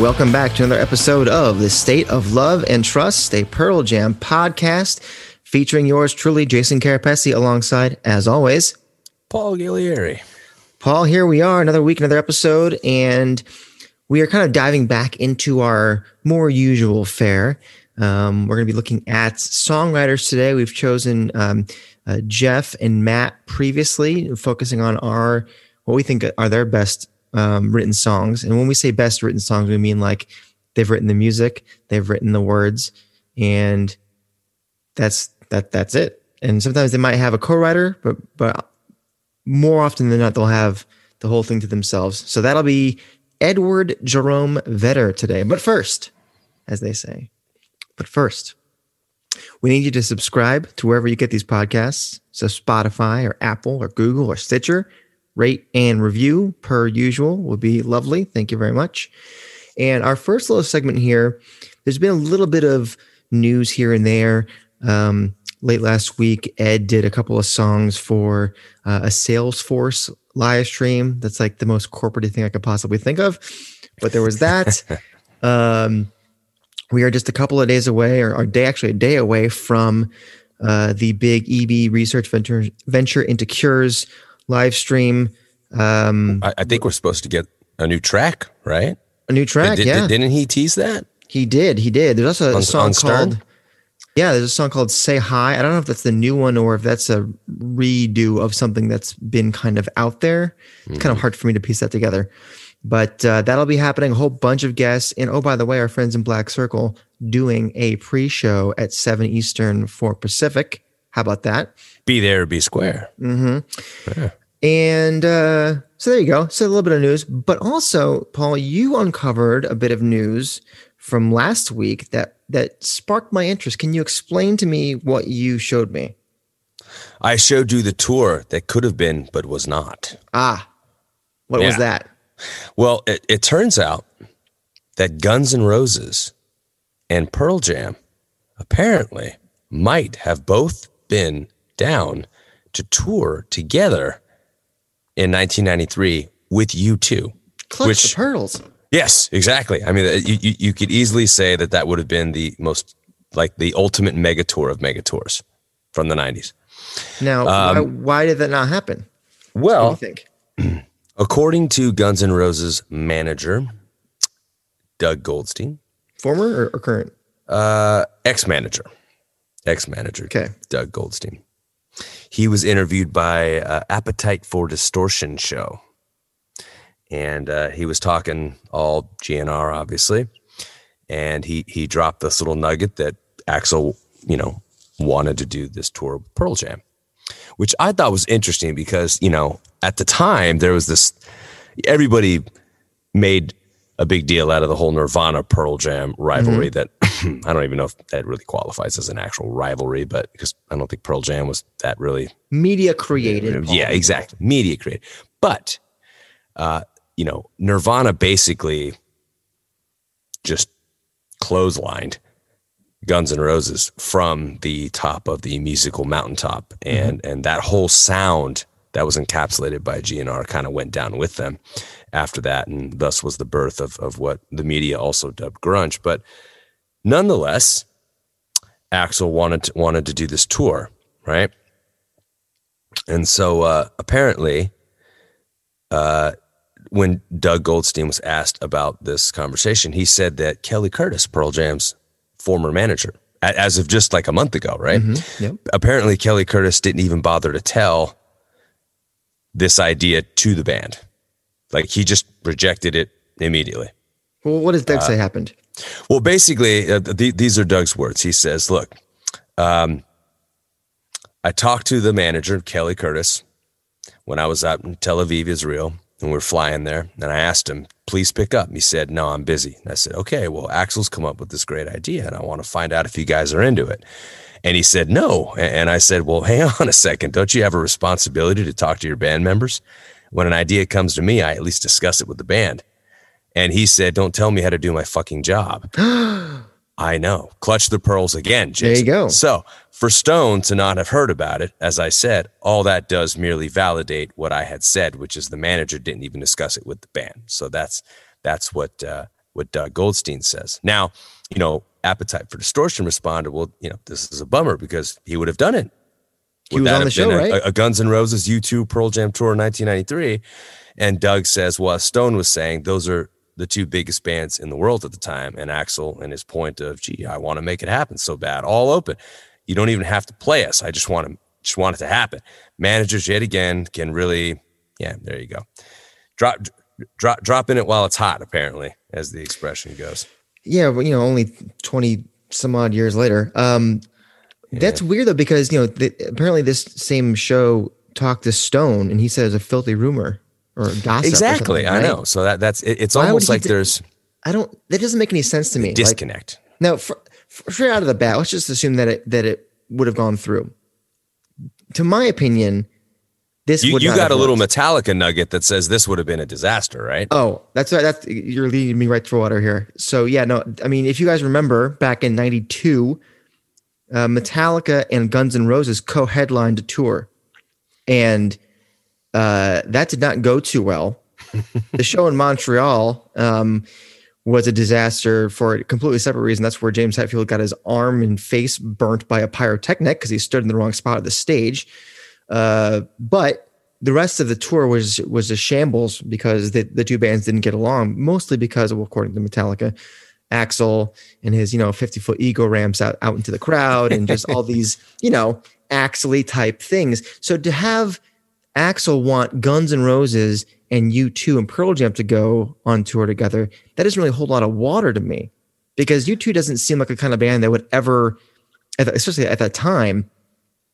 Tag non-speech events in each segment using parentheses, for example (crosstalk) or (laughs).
Welcome back to another episode of the State of Love and Trust, a Pearl Jam podcast featuring yours truly, Jason Carapesi, alongside, as always, Paul Gillieri. Paul, here we are, another week, another episode, and we are kind of diving back into our more usual fare. Um, we're going to be looking at songwriters today. We've chosen um, uh, Jeff and Matt previously, focusing on our what we think are their best um, written songs. And when we say best written songs, we mean like they've written the music, they've written the words, and that's that that's it. And sometimes they might have a co-writer, but but more often than not, they'll have the whole thing to themselves. So that'll be Edward Jerome Vedder today. But first, as they say, but first, we need you to subscribe to wherever you get these podcasts. So Spotify or Apple or Google or Stitcher rate and review per usual would be lovely. Thank you very much. And our first little segment here, there's been a little bit of news here and there. Um, late last week, Ed did a couple of songs for uh, a Salesforce live stream. That's like the most corporate thing I could possibly think of. But there was that. (laughs) um, we are just a couple of days away, or a day actually a day away from uh, the big EB research venture venture into cures live stream. Um, I, I, think we're supposed to get a new track, right? A new track, did, yeah. Did, not he tease that? He did. He did. There's also a on, song on called. Yeah, there's a song called "Say Hi." I don't know if that's the new one or if that's a redo of something that's been kind of out there. It's mm-hmm. kind of hard for me to piece that together, but uh, that'll be happening. A whole bunch of guests, and oh, by the way, our friends in Black Circle doing a pre-show at seven Eastern, four Pacific. How about that? Be there, be square. Mm-hmm. Yeah. And uh, so there you go. So a little bit of news, but also, Paul, you uncovered a bit of news from last week that that sparked my interest. Can you explain to me what you showed me? I showed you the tour that could have been, but was not. Ah, what yeah. was that? Well, it, it turns out that Guns N' Roses and Pearl Jam apparently might have both been down to tour together in 1993 with U2 Clutch which, the pearls. Yes, exactly. I mean, you, you, you could easily say that that would have been the most, like the ultimate mega tour of mega tours from the 90s. Now, um, why, why, did that not happen? Well, think? (clears throat) according to Guns N' Roses manager, Doug Goldstein. Former or, or current? Uh, ex manager. Ex manager. Okay. Doug Goldstein he was interviewed by uh, Appetite for Distortion show, and uh, he was talking all GNR, obviously, and he he dropped this little nugget that Axl, you know, wanted to do this tour with Pearl Jam, which I thought was interesting because you know at the time there was this everybody made a big deal out of the whole Nirvana Pearl Jam rivalry mm-hmm. that (laughs) I don't even know if that really qualifies as an actual rivalry, but because I don't think Pearl Jam was that really media created. Yeah, exactly. Media created. But, uh, you know, Nirvana basically just clotheslined Guns N' Roses from the top of the musical mountaintop, and mm-hmm. and that whole sound that was encapsulated by GNR kind of went down with them after that, and thus was the birth of of what the media also dubbed grunge. But Nonetheless, Axl wanted to, wanted to do this tour, right? And so uh, apparently, uh, when Doug Goldstein was asked about this conversation, he said that Kelly Curtis, Pearl Jam's former manager, as of just like a month ago, right? Mm-hmm. Yep. Apparently, Kelly Curtis didn't even bother to tell this idea to the band. Like he just rejected it immediately. Well, what does Doug uh, say happened? Well, basically, uh, th- these are Doug's words. He says, "Look, um, I talked to the manager, Kelly Curtis, when I was out in Tel Aviv, Israel, and we are flying there. And I asked him, please pick up. He said, no, I'm busy. And I said, okay, well, Axl's come up with this great idea and I want to find out if you guys are into it. And he said, no. And I said, well, (laughs) hang on a second. Don't you have a responsibility to talk to your band members? When an idea comes to me, I at least discuss it with the band. And he said, don't tell me how to do my fucking job. (gasps) I know. Clutch the pearls again, Jason. There you go. So for Stone to not have heard about it, as I said, all that does merely validate what I had said, which is the manager didn't even discuss it with the band. So that's that's what uh, what Doug Goldstein says. Now, you know, Appetite for Distortion responded, "Well, you know, this is a bummer because he would have done it. He was on the show, a, right? A, Guns N' Roses U2 Pearl Jam tour in 1993." And Doug says, "Well, Stone was saying, those are the two biggest bands in the world at the time, and Axl and his point of, gee, I want to make it happen so bad, all open. You don't even have to play us. I just want to just want it to happen. Managers yet again can really, yeah, there you go. Drop drop drop in it while it's hot, apparently, as the expression goes. Yeah, but you know, only twenty some odd years later. Um, yeah. That's weird though, because you know, the, apparently this same show talked to Stone, and he said it's a filthy rumor or gossip. Exactly, or right? I know. So that that's it, it's Why almost like d- there's. I don't. That doesn't make any sense to me. Disconnect. Like, now, for, for, straight out of the bat, let's just assume that it that it would have gone through. To my opinion, this you, you got a little Metallica nugget that says this would have been a disaster, right? Oh, that's that's you're leading me right through water here. So yeah, no, I mean, if you guys remember back in '92, uh, Metallica and Guns N' Roses co-headlined a tour, and uh, that did not go too well. the show in Montreal um, was a disaster for a completely separate reason. That's where James Hetfield got his arm and face burnt by a pyrotechnic because he stood in the wrong spot of the stage. Uh, but the rest of the tour was was a shambles because the, the two bands didn't get along, mostly because, of, according to Metallica, Axl and his you know 50 foot ego ramps out out into the crowd and just all (laughs) these you know Axley type things. So to have Axl want Guns N' Roses and U2 and Pearl Jam to go on tour together, that doesn't really hold a lot of water to me because U2 doesn't seem like a kind of band that would ever, especially at that time,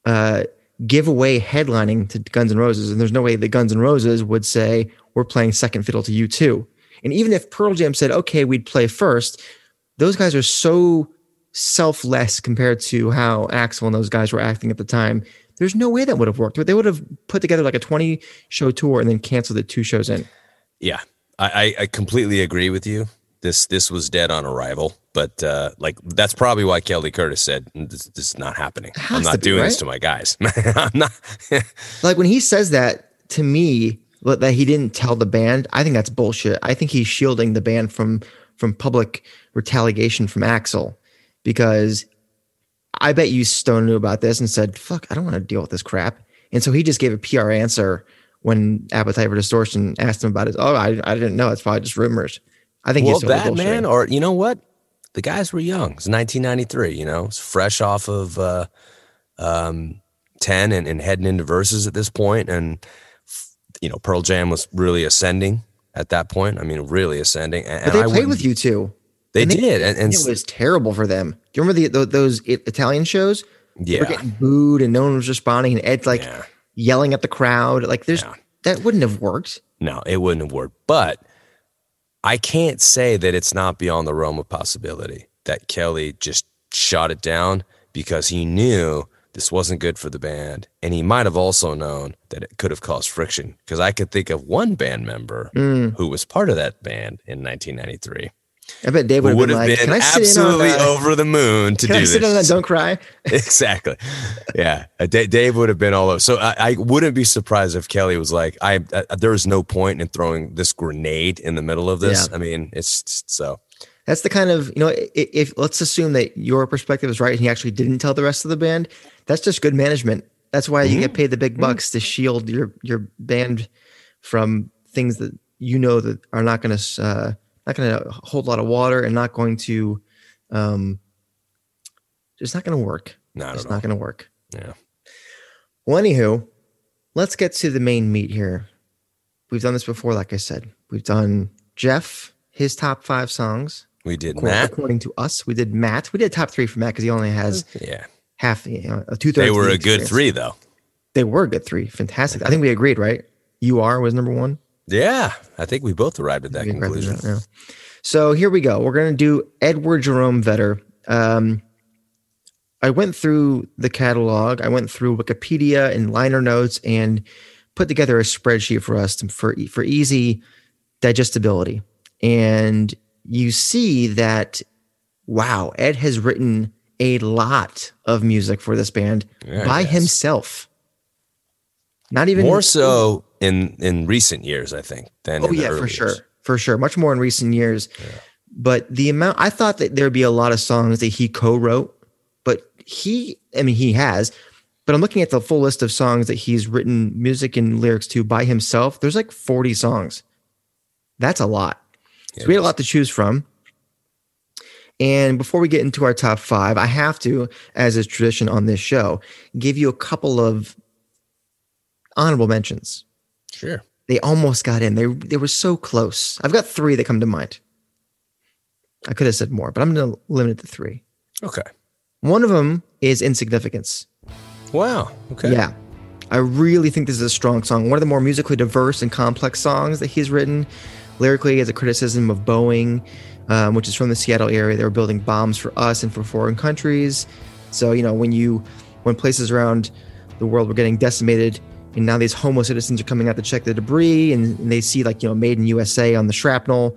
uh, give away headlining to Guns N' Roses. And there's no way that Guns N' Roses would say, we're playing second fiddle to U2. And even if Pearl Jam said, okay, we'd play first, those guys are so selfless compared to how Axl and those guys were acting at the time there's no way that would have worked. They would have put together like a 20 show tour and then canceled the two shows in. Yeah, I, I completely agree with you. This this was dead on arrival, but uh, like that's probably why Kelly Curtis said this, this is not happening. I'm not be, doing right? this to my guys. (laughs) I'm not. (laughs) like when he says that to me, that he didn't tell the band. I think that's bullshit. I think he's shielding the band from from public retaliation from Axl because I bet you Stone knew about this and said, fuck, I don't want to deal with this crap. And so he just gave a PR answer when Appetite for Distortion asked him about it. Oh, I, I didn't know. It's probably just rumors. I think well, he's that man, or you know what? The guys were young. It's 1993. You know, it's fresh off of uh, um, 10 and, and heading into Vs. at this point, and you know, Pearl Jam was really ascending at that point. I mean, really ascending. And, but they played with U2. They, they did, and, and, it was terrible for them. Do you remember the, the those Italian shows? Yeah, they were getting booed, and no one was responding, and Ed's like yeah. yelling at the crowd. Like, there's yeah. that wouldn't have worked. No, it wouldn't have worked. But I can't say that it's not beyond the realm of possibility that Kelly just shot it down because he knew this wasn't good for the band. And he might have also known that it could have caused friction because I could think of one band member mm. who was part of that band in 1993 I bet Dave would, have been, like, been like, absolutely over the moon to can do I sit this. On that don't cry. (laughs) exactly. Yeah, uh, Dave would have been all over. So I, I, wouldn't be surprised if Kelly was like, "I uh, there is no point in throwing this grenade in the middle of this." Yeah. I mean, it's so. That's the kind of you know. If, if let's assume that your perspective is right, and he actually didn't tell the rest of the band, that's just good management. That's why mm-hmm. you get paid the big bucks mm-hmm. to shield your your band from things that you know that are not going to. Uh, not going to hold a lot of water and not going to um just not going to work. Not it's not going to work. Yeah. Well anywho let's get to the main meat here. We've done this before like i said. We've done jeff his top five songs. We did according, matt. according to us we did matt. We did top three for matt because he only has yeah. half you know a two-thirds they were a good three though. They were a good three. Fantastic. I think we agreed right? You are was number one Yeah, I think we both arrived at that at conclusion. that, yeah. So here we go. We're going to do Edward Jerome Vedder. Um, I went through the catalog. I went through Wikipedia and liner notes and put together a spreadsheet for us to, for for easy digestibility. And you see that wow, Ed has written a lot of music for this band Yeah, by himself. Not even More so in in recent years, I think, than Oh yeah, for sure, years. for sure. Much more in recent years. But the amount I thought that there'd be a lot of songs that he co-wrote, but he, I mean, he has. But I'm looking at the full list of songs that he's written music and lyrics to by himself. There's like 40 songs. That's a lot. So we had a lot to choose from. And before we get into our top five, I have to, as is tradition on this show, give you a couple of honorable mentions Sure. they almost got in. They they were so close. I've got three that come to mind. I could have said more, but I'm going to limit it to three. Okay. One of them is Insignificance. Wow. Okay. Yeah. I really think this is a strong song. One of the more musically diverse and complex songs that he's written. Lyrically, as a criticism of Boeing, um, which is from the Seattle area. They were building bombs for us and for foreign countries. So, you know, when you, when places around the world were getting decimated, and now these homo citizens are coming out to check the debris, and, and they see, like, you know, made in USA on the shrapnel.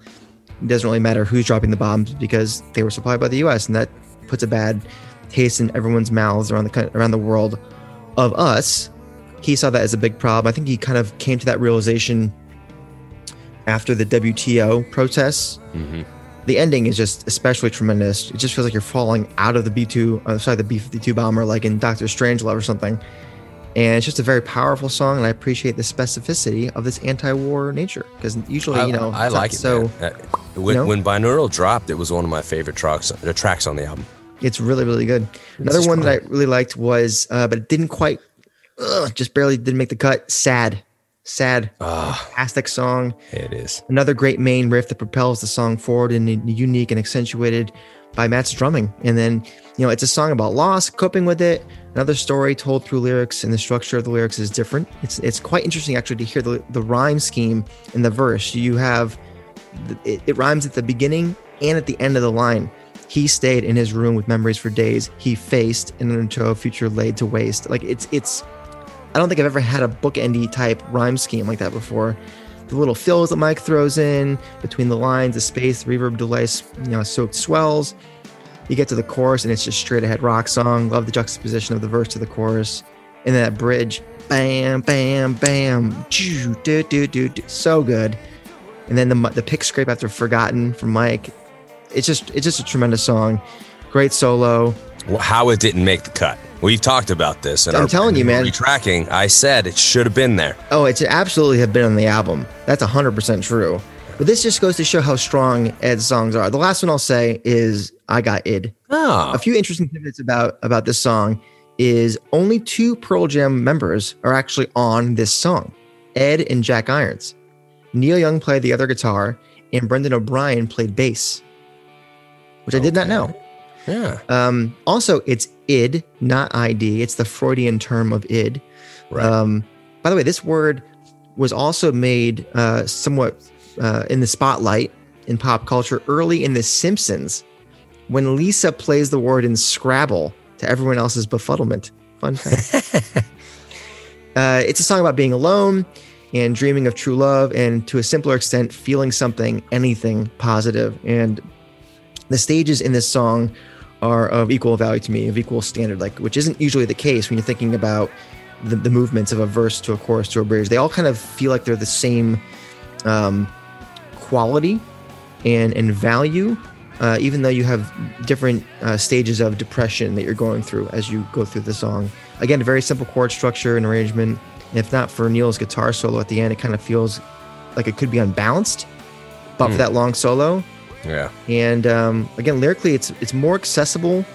It doesn't really matter who's dropping the bombs because they were supplied by the U.S. and that puts a bad taste in everyone's mouths around the around the world of us. He saw that as a big problem. I think he kind of came to that realization after the WTO protests. hmm The ending is just especially tremendous. It just feels like you're falling out of the B2, uh, sorry, the B52 bomber, like in Doctor Strangelove or something. And it's just a very powerful song, and I appreciate the specificity of this anti-war nature because usually, I, you know, I like it. So. Uh, when, you know? when binaural dropped, it was one of my favorite tracks. The tracks on the album. It's really, really good. Another one that I really liked was, uh, but it didn't quite, ugh, just barely didn't make the cut. Sad, sad, Ah, fantastic song. it is. Another great main riff that propels the song forward in a unique and accentuated by Matt's drumming. And then, you know, it's a song about loss, coping with it. Another story told through lyrics, and the structure of the lyrics is different. It's it's quite interesting actually to hear the the rhyme scheme in the verse. You have it, it rhymes at the beginning and at the end of the line. He stayed in his room with memories for days. He faced and into a future laid to waste. Like it's it's. I don't think I've ever had a bookendy type rhyme scheme like that before. The little fills that Mike throws in between the lines, the space, reverb delay, you know, soaked swells. You get to the chorus and it's just straight ahead rock song. Love the juxtaposition of the verse to the chorus, and then that bridge, bam, bam, bam, choo, do, do, do, do. so good. And then the the pick scrape after Forgotten from Mike. It's just it's just a tremendous song. Great solo. Well, how it didn't make the cut. We've talked about this. And I'm telling you, man. Tracking. I said it should have been there. Oh, it's absolutely have been on the album. That's 100% true. But this just goes to show how strong Ed's songs are. The last one I'll say is I Got Id. Oh, A few interesting tidbits about about this song is only two Pearl Jam members are actually on this song. Ed and Jack Irons. Neil Young played the other guitar and Brendan O'Brien played bass. Which I did not know. Yeah. Um, also, it's id, not ID. It's the Freudian term of id. Right. Um, by the way, this word was also made uh, somewhat uh, in the spotlight in pop culture early in The Simpsons when Lisa plays the word in Scrabble to everyone else's befuddlement. Fun fact. (laughs) uh, it's a song about being alone and dreaming of true love, and to a simpler extent, feeling something, anything positive. And the stages in this song are of equal value to me, of equal standard, like which isn't usually the case when you're thinking about the, the movements of a verse to a chorus to a bridge. They all kind of feel like they're the same um, quality and and value, uh, even though you have different uh, stages of depression that you're going through as you go through the song. Again, a very simple chord structure and arrangement. And if not for Neil's guitar solo at the end, it kind of feels like it could be unbalanced. But for Hmm. that long solo, Yeah. and um, again, lyrically, it's it's more accessible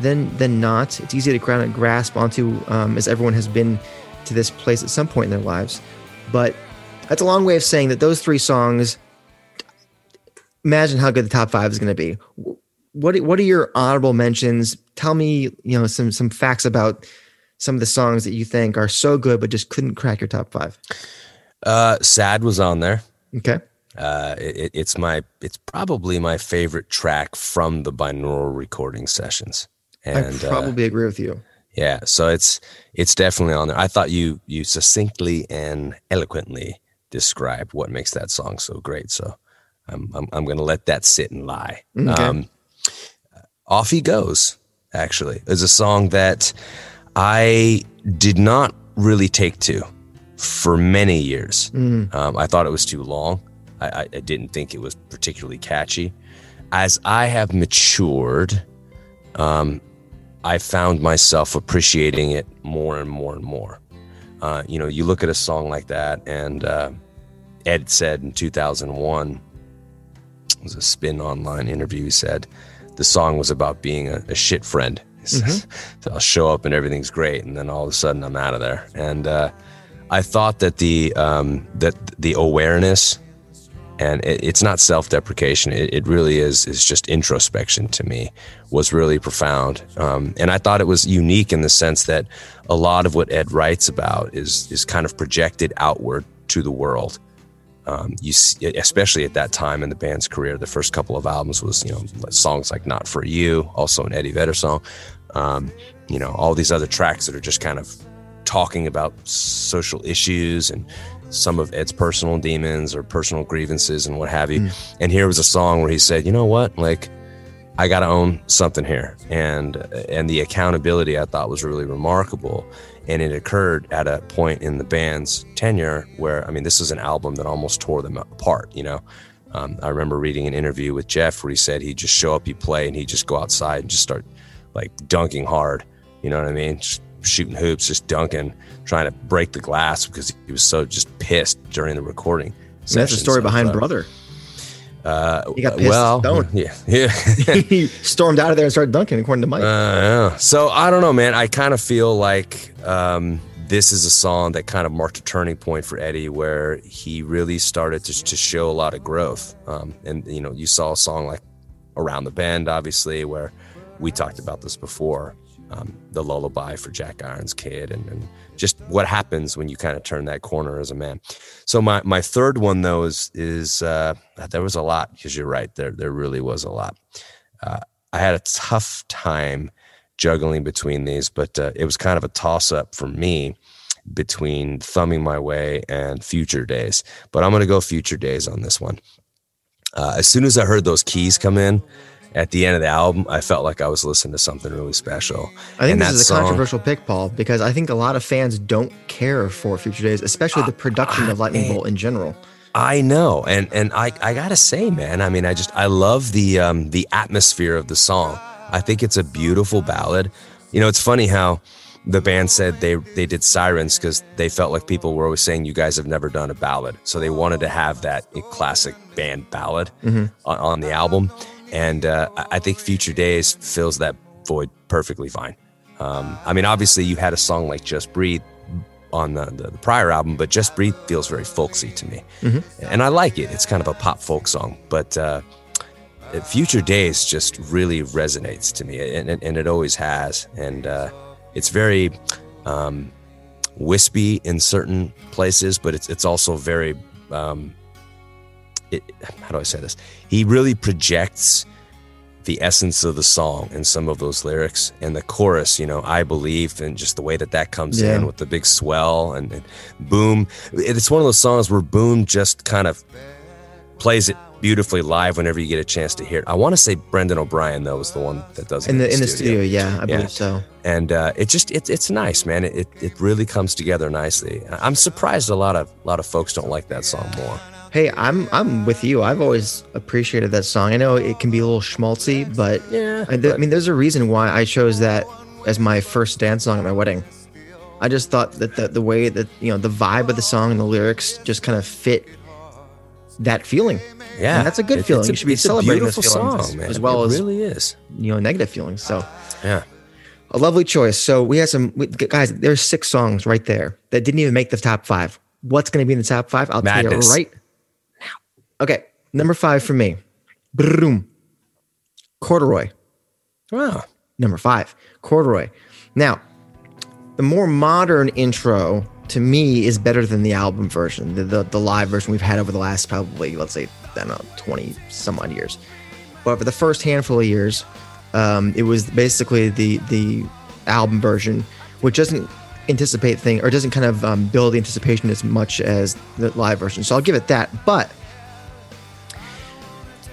than than not. It's easy to ground and grasp onto, um, as everyone has been to this place at some point in their lives. But that's a long way of saying that those three songs. Imagine how good the top five is going to be. What what are your honorable mentions? Tell me, you know, some some facts about some of the songs that you think are so good but just couldn't crack your top five. Uh, Sad was on there. Okay. Uh, it, it's my it's probably my favorite track from the binaural recording sessions. And I probably uh, agree with you. Yeah, so it's it's definitely on there. I thought you you succinctly and eloquently described what makes that song so great. So I'm I'm, I'm going to let that sit and lie. Okay. Um, off he goes. Actually, is a song that I did not really take to for many years. Mm. Um, I thought it was too long. I, I, didn't think it was particularly catchy. As I have matured, um, I found myself appreciating it more and more and more. Uh, you know, you look at a song like that, and uh, Ed said in 2001, it was a spin online interview, he said the song was about being a, a shit friend. Mm-hmm. so (laughs) I'll show up and everything's great, and then all of a sudden I'm out of there. And uh, I thought that the um, that the awareness and it, it's not self-deprecation. It, it, really is is just introspection to me was really profound. Um, and i thought it was unique in the sense that a lot of what ed writes about is is kind of projected outward to the world. Um, you see, especially at that time in the band's career the first couple of albums was you know songs like not for you also an eddie vedder song. Um, you know all these other tracks that are just kind of talking about social issues and some of Ed's personal demons or personal grievances and what have you. Mm. And here was a song where he said, "You know what? Like I got to own something here." And and the accountability I thought was really remarkable. And it occurred at a point in the band's tenure where I mean, this is an album that almost tore them apart, you know. Um, I remember reading an interview with Jeff where he said he'd just show up, he'd play, and he'd just go outside and just start like dunking hard. You know what I mean? Just shooting hoops, just dunking, trying to break the glass because he was so just pissed during the recording. So that's the story behind Brother. Uh, he got pissed. Well, (laughs) yeah, yeah. (laughs) he stormed out of there and started dunking, according to Mike. Uh, yeah. So I don't know, man. I kind of feel like um, this is a song that kind of marked a turning point for Eddie, where he really started to, to show a lot of growth. Um, and you know, you saw a song like "Around the Bend," obviously, where we talked about this before um, the lullaby for Jack Irons Kid and, and, just what happens when you kind of turn that corner as a man. So my my third one though is is uh, there was a lot because you're right there there really was a lot. Uh, I had a tough time juggling between these, but uh, it was kind of a toss up for me between thumbing my way and future days. But I'm going to go future days on this one. Uh, as soon as I heard those keys come in, at the end of the album, I felt like I was listening to something really special. I think and this is a song, controversial pick, Paul, because I think a lot of fans don't care for Future Days, especially the production uh, of Lightning Bolt in general. I know, and and I I gotta say, man, I mean, I just I love the um the atmosphere of the song. I think it's a beautiful ballad. You know, it's funny how the band said they they did sirens because they felt like people were always saying you guys have never done a ballad, so they wanted to have that classic band ballad mm-hmm. on, on the album and uh, I think Future Days fills that void perfectly fine. Um, I mean, obviously, you had a song like Just Breathe on the, the, the prior album, but Just Breathe feels very folksy to me. Mm-hmm. And I like it. It's kind of a pop folk song, but uh, Future Days just really resonates to me, and, and, and it always has. And uh, it's very um, wispy in certain places, but it's, it's also very. Um, it, how do I say this? He really projects the essence of the song in some of those lyrics and the chorus you know i believe and just the way that that comes yeah. in with the big swell and, and, boom it's one of those songs where boom just kind of plays it beautifully live whenever you get a chance to hear it i want to say brendan o'brien though is the one that does it in the, in the, studio. yeah i yeah. believe so and uh, it just it, it's nice man it, it really comes together nicely i'm surprised a lot of a lot of folks don't like that song more Hey, I'm I'm with you. I've always appreciated that song. I know it can be a little schmaltzy, but yeah, I, th- I mean, there's a reason why I chose that as my first dance song at my wedding. I just thought that the, the way that you know the vibe of the song and the lyrics just kind of fit that feeling. Yeah, and that's a good it, feeling. A, you should be celebrating this feeling song, as, as, well it as really is. You know, negative feelings. So yeah, a lovely choice. So we had some guys. There's six songs right there that didn't even make the top five. What's going to be in the top five? I'll Madness. tell you right Okay, number five for me. Broom. Corduroy. Wow. Number five, Corduroy. Now, the more modern intro to me is better than the album version, the, the, the live version we've had over the last probably let's say I don't know twenty some odd years. But for the first handful of years, um, it was basically the the album version, which doesn't anticipate thing or doesn't kind of um, build the anticipation as much as the live version. So I'll give it that. But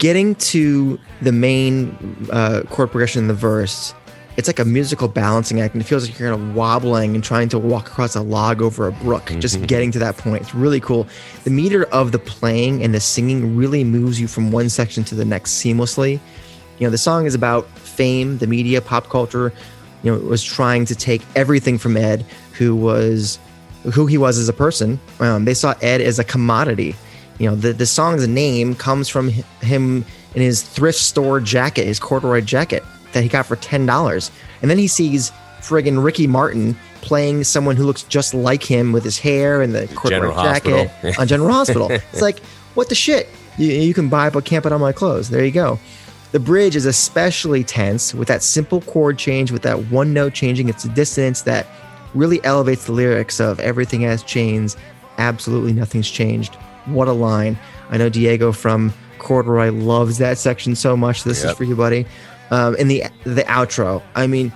getting to the main uh, chord progression in the verse it's like a musical balancing act and it feels like you're kind of wobbling and trying to walk across a log over a brook mm-hmm. just getting to that point. It's really cool. The meter of the playing and the singing really moves you from one section to the next seamlessly. You know the song is about fame the media pop culture you know was trying to take everything from ed who was who he was as a person. Um, they saw ed as a commodity you know the, the song's name comes from him in his thrift store jacket his corduroy jacket that he got for ten dollars, and then he sees friggin' Ricky Martin playing someone who looks just like him with his hair and the corduroy jacket (laughs) on General Hospital. (laughs) It's like, what the shit? You, you can buy but can't put on my clothes. There you go. The bridge is especially tense with that simple chord change, with that one note changing its a dissonance that really elevates the lyrics of everything has changed, absolutely nothing's changed. What a line. I know Diego from Corduroy loves that section so much. This yep. is for you, buddy um, and the the outro. I mean,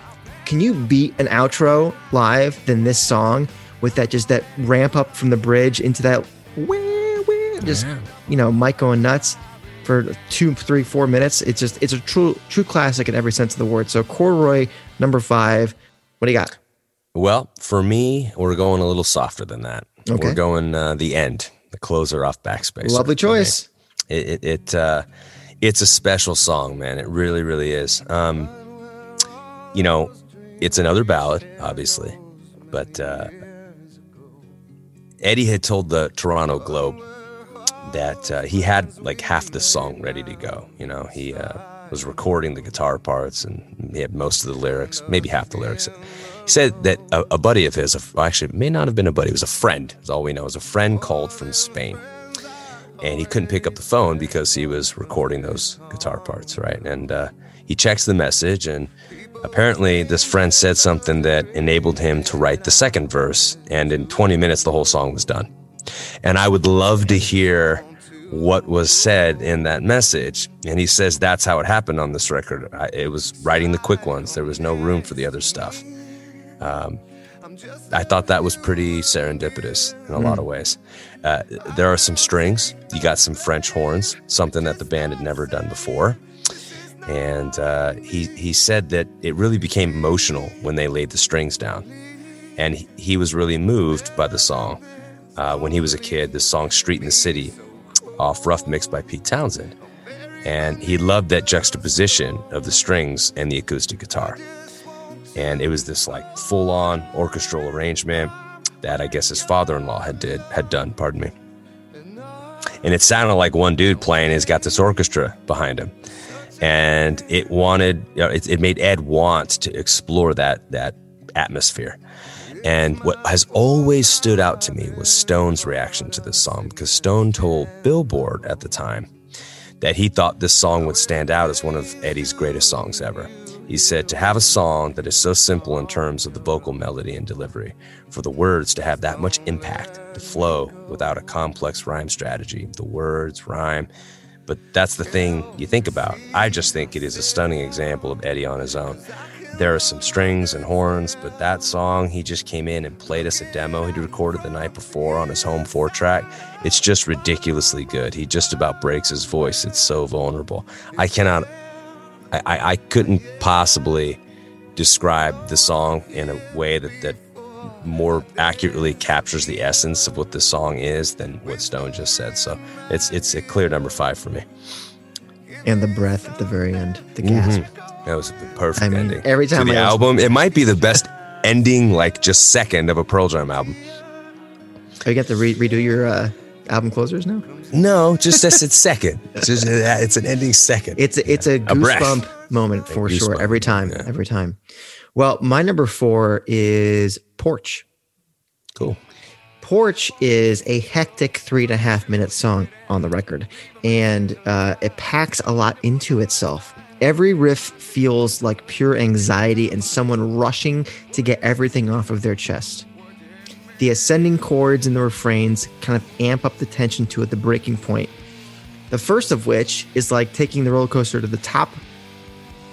can you beat an outro live than this song with that just that ramp up from the bridge into that wah, wah, just yeah. you know Mike going nuts for two, three, four minutes. It's just it's a true true classic in every sense of the word. So Corduroy number five. What do you got? Well, for me, we're going a little softer than that. Okay. We're going uh, the end, the closer off Backspacer. Lovely choice. It it, it uh, it's a special song, man. It really, really is. Um, you know, it's another ballad, obviously, but uh, Eddie had told the Toronto Globe that uh, he had like half the song ready to go. You know, he uh, was recording the guitar parts and he had most of the lyrics, maybe half the lyrics. He said that a, a buddy of his, actually, may not have been a buddy, it was a friend, is all we know, was a friend called from Spain and he couldn't pick up the phone because he was recording those guitar parts, right? And uh, he checks the message, and apparently, this friend said something that enabled him to write the second verse. And in 20 minutes, the whole song was done. And I would love to hear what was said in that message. And he says that's how it happened on this record. I, it was writing the quick ones, there was no room for the other stuff. Um, I thought that was pretty serendipitous in a mm. lot of ways. Uh, there are some strings. You got some French horns, something that the band had never done before. And uh, he he said that it really became emotional when they laid the strings down, and he, he was really moved by the song. Uh, when he was a kid, the song "Street in the City" off Rough Mix by Pete Townshend, and he loved that juxtaposition of the strings and the acoustic guitar and it was this like full on orchestral arrangement that I guess his father in law had did had done. Pardon me. And it sounded like one dude playing He's got this orchestra behind him, and it wanted you know, it, it made Ed want to explore that that atmosphere. And what has always stood out to me was Stone's reaction to this song because Stone told Billboard at the time that he thought this song would stand out as one of Eddie's greatest songs ever. He said, To have a song that is so simple in terms of the vocal melody and delivery, for the words to have that much impact, to flow without a complex rhyme strategy, the words, rhyme. But that's the thing you think about. I just think it is a stunning example of Eddie on his own. There are some strings and horns, but that song, he just came in and played us a demo he'd recorded the night before on his home four track. It's just ridiculously good. He just about breaks his voice. It's so vulnerable. I cannot I, I, couldn't possibly describe the song in a way that, that more accurately captures the essence of what the song is than what Stone just said. So it's it's a clear number five for me. And the breath at the very end, the gasp. Mm-hmm. That was a perfect I mean, ending. Every time to the I album, it might be the best (laughs) ending, like just second of a Pearl Jam album. Oh, you get to re- redo your uh, album closers now? No, just as it's second. It's, (laughs) just, it's an ending second. It's a, it's a goosebump a moment for sure. Every time, yeah. every time. Well, my number four is Porch. Cool. Porch is a hectic three and a half minute song on the record, and uh, it packs a lot into itself. Every riff feels like pure anxiety and someone rushing to get everything off of their chest. The ascending chords in the refrains kind of amp up the tension to at the breaking point. The first of which is like taking the roller coaster to the top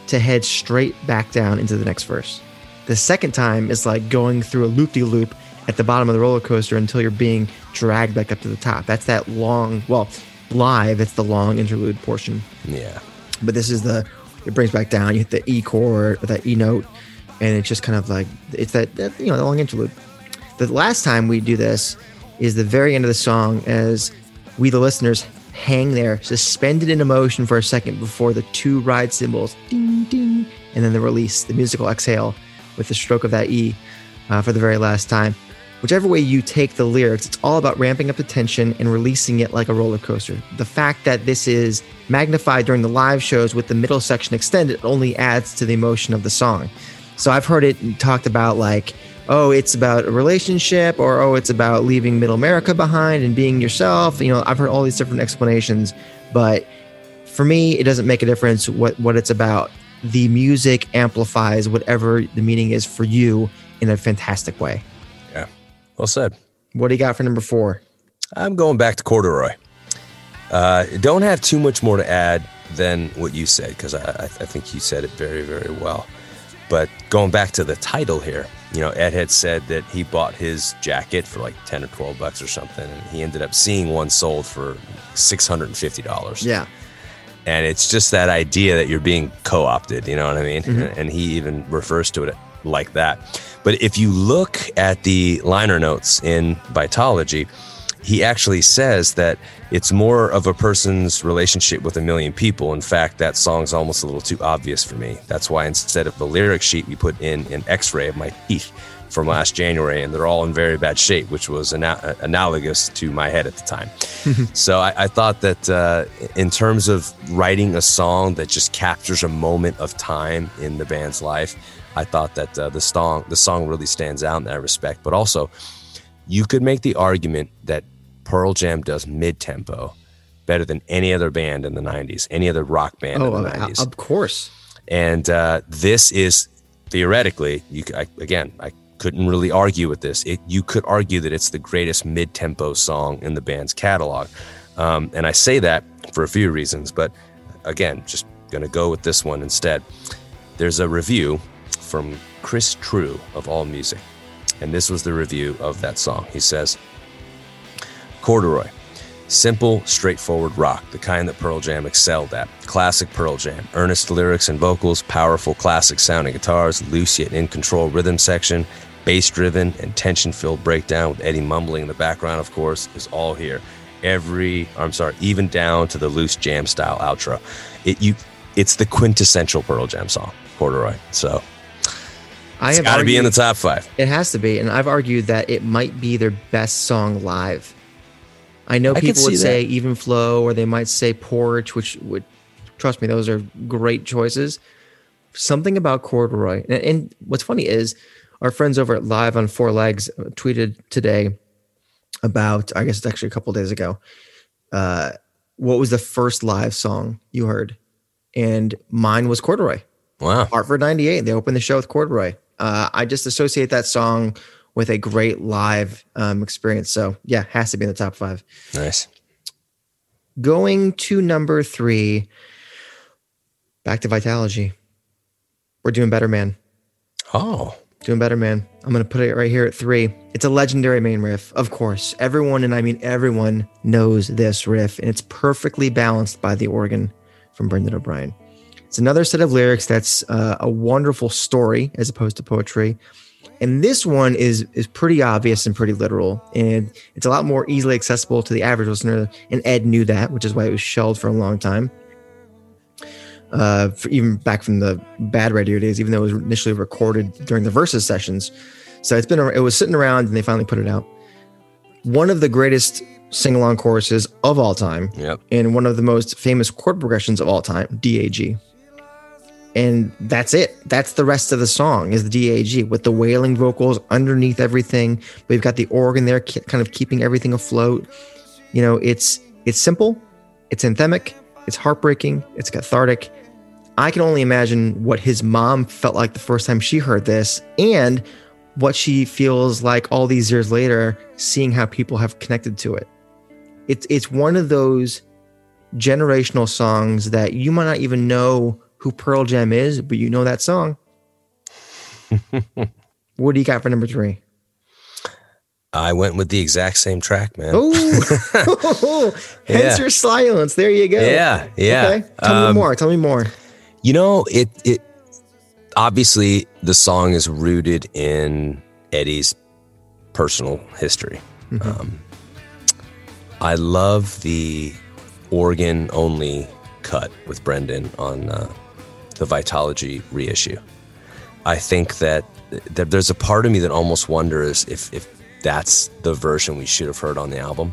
to head straight back down into the next verse. The second time is like going through a loop de loop at the bottom of the roller coaster until you're being dragged back up to the top. That's that long, well, live, it's the long interlude portion. Yeah. But this is the, it brings back down. You hit the E chord, or that E note, and it's just kind of like, it's that, that, you know, the long interlude. The last time we do this is the very end of the song as we, the listeners, hang there, suspended in emotion for a second before the two ride cymbals, ding, ding, and then the release, the musical exhale with the stroke of that E uh, for the very last time. Whichever way you take the lyrics, it's all about ramping up the tension and releasing it like a roller coaster. The fact that this is magnified during the live shows with the middle section extended only adds to the emotion of the song. So I've heard it talked about like, oh, it's about a relationship, or oh, it's about leaving middle America behind and being yourself. You know, I've heard all these different explanations, but for me, it doesn't make a difference what what it's about. The music amplifies whatever the meaning is for you in a fantastic way. Yeah. Well said. What do you got for number four? I'm going back to corduroy. Uh, don't have too much more to add than what you said because I, I think you said it very, very well. But going back to the title here, you know, Ed had said that he bought his jacket for like 10 or 12 bucks or something, and he ended up seeing one sold for $650. Yeah. And it's just that idea that you're being co opted, you know what I mean? Mm-hmm. And he even refers to it like that. But if you look at the liner notes in Vitalogy, he actually says that it's more of a person's relationship with a million people. In fact, that song's almost a little too obvious for me. That's why instead of the lyric sheet, we put in an x ray of my teeth from last January, and they're all in very bad shape, which was ana- analogous to my head at the time. (laughs) so I, I, thought that uh, in terms of writing a song that just captures a moment of time in the band's life, I thought that uh, the song the song really stands out in that respect. But also, you could make the argument that Pearl Jam does mid tempo better than any other band in the 90s, any other rock band oh, in the 90s. Of course. And uh, this is theoretically, you I, again, I couldn't really argue with this. It, you could argue that it's the greatest mid tempo song in the band's catalog. Um, and I say that for a few reasons, but again, just going to go with this one instead. There's a review from Chris True of All Music, and this was the review of that song. He says, Corduroy. Simple, straightforward rock, the kind that Pearl Jam excelled at. Classic Pearl Jam. Earnest lyrics and vocals, powerful classic sounding guitars, loose yet in control rhythm section, bass driven and tension filled breakdown with Eddie mumbling in the background, of course, is all here. Every, I'm sorry, even down to the loose jam style outro. It, you, it's the quintessential Pearl Jam song, Corduroy. So I it's got to be in the top five. It has to be. And I've argued that it might be their best song live. I know I people would say even flow, or they might say porch, which would trust me, those are great choices. Something about corduroy, and, and what's funny is our friends over at Live on Four Legs tweeted today about, I guess it's actually a couple days ago. Uh, what was the first live song you heard? And mine was Corduroy. Wow. Hartford 98. They opened the show with Corduroy. Uh, I just associate that song with a great live um, experience. So yeah, has to be in the top five. Nice. Going to number three, back to Vitalogy. We're doing better, man. Oh. Doing better, man. I'm going to put it right here at three. It's a legendary main riff, of course. Everyone, and I mean everyone, knows this riff, and it's perfectly balanced by the organ from Brendan O'Brien. It's another set of lyrics that's uh, a wonderful story as opposed to poetry. And this one is is pretty obvious and pretty literal, and it's a lot more easily accessible to the average listener. And Ed knew that, which is why it was shelved for a long time. Uh, even back from the bad radio days, even though it was initially recorded during the Vs. sessions. So it's been it was sitting around, and they finally put it out. One of the greatest sing along choruses of all time, yep. and one of the most famous chord progressions of all time, DAG and that's it. That's the rest of the song is the DAG with the wailing vocals underneath everything. We've got the organ there, kind of keeping everything afloat. You know, it's it's simple, it's anthemic, it's heartbreaking, it's cathartic. I can only imagine what his mom felt like the first time she heard this, and what she feels like all these years later, seeing how people have connected to it. It's it's one of those generational songs that you might not even know who Pearl Jam is, but you know that song. (laughs) what do you got for number three? I went with the exact same track, man. Oh, (laughs) (laughs) hence Yeah. your silence. There you go. Yeah, yeah. Okay. Tell me Um, more. Tell me more. You know, it it obviously the song is rooted in Eddie's personal history. Um, I love the organ only cut with Brendan on uh, the Vitology reissue. I think that, there's a part of me that almost wonders if if that's the version we should have heard on the album.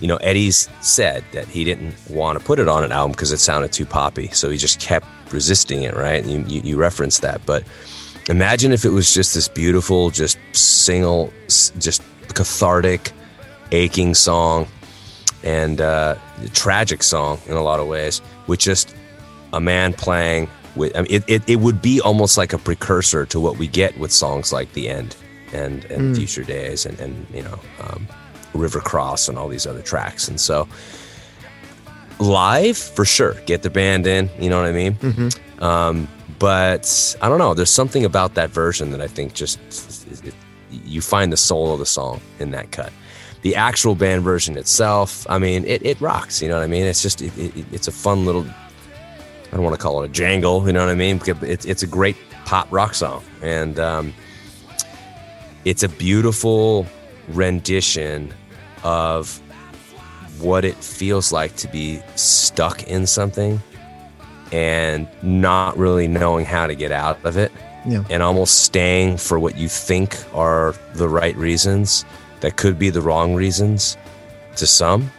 You know, Eddie's said that he didn't want to put it on an album because it sounded too poppy, so he just kept resisting it. Right? You, you, you referenced that, but imagine if it was just this beautiful, just single, just cathartic, aching song, and uh, tragic song in a lot of ways, with just a man playing with. I mean, it, it, it would be almost like a precursor to what we get with songs like The End and and Future Days and and you know um, River Cross and all these other tracks. And so live for sure, get the band in. You know what I mean? Um, but I don't know. There's something about that version that I think just it, you find the soul of the song in that cut. The actual band version itself, I mean, it, it rocks. You know what I mean? It's just it, it, it's a fun little. I don't want to call it a jangle. You know what I mean? It's it's a great pop rock song, and um, it's a beautiful rendition of what it feels like to be stuck in something and not really knowing how to get out of it Yeah. and almost staying for what you think are the right reasons that could be the wrong reasons to some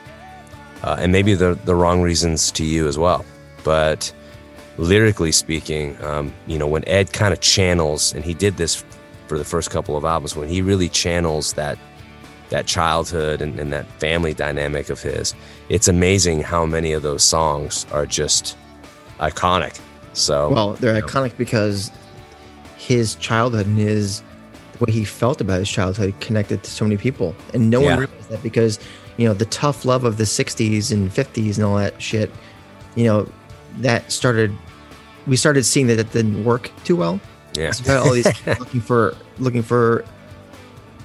uh, and maybe the, the wrong reasons to you as well but lyrically speaking um, you know when ed kind of channels and he did this for the first couple of albums when he really channels that that childhood and, and that family dynamic of his it's amazing how many of those songs are just iconic so Well, they're iconic because his childhood and his way he felt about his childhood connected to so many people, and no Yeah. one realized that because you know the tough love of the '60s and '50s and all that shit. You know, that started. We started seeing that it didn't work too well. yeah So all these (laughs) looking for looking for,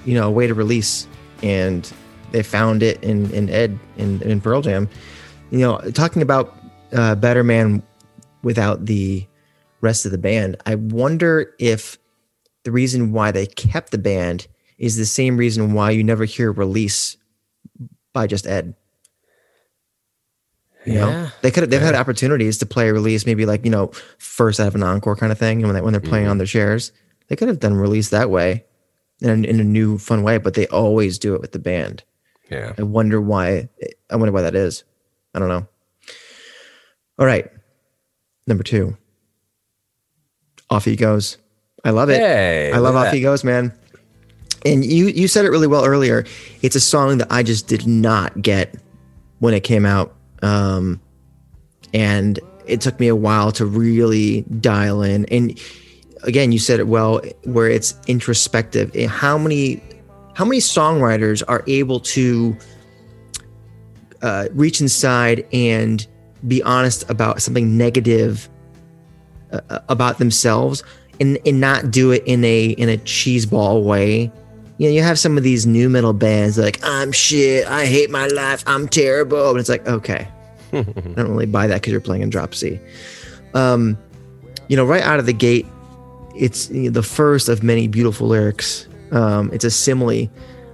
you know, a way to release, and they found it in in Ed in in Pearl Jam. You know, talking about uh, Better Man without the rest of the band, I wonder if the reason why they kept the band is the same reason why you never hear release by just Ed. You know, Yeah. they could have they've had opportunities to play a release, maybe like you know, first out of an encore kind of thing. And When they when they're playing Mm-hmm. on their chairs, they could have done release that way, in, in a new fun way. But they always do it with the band. yeah I wonder why. I wonder why that is. I don't know. All right, number two. Off he goes. I love it. Hey, I love Off He Goes, man. And you you said it really well earlier. It's a song that I just did not get when it came out, um, and it took me a while to really dial in. And again, you said it well, where it's introspective. Eh, How many how many songwriters are able to uh, reach inside and be honest about something negative uh, about themselves and and not do it in a in a cheeseball way. You know, you have some of these nu metal bands like I'm shit, I hate my life, I'm terrible, and it's like okay, (laughs) I don't really buy that because you're playing in drop C. Um, you know, right out of the gate, it's you know, the first of many beautiful lyrics. Um, it's a simile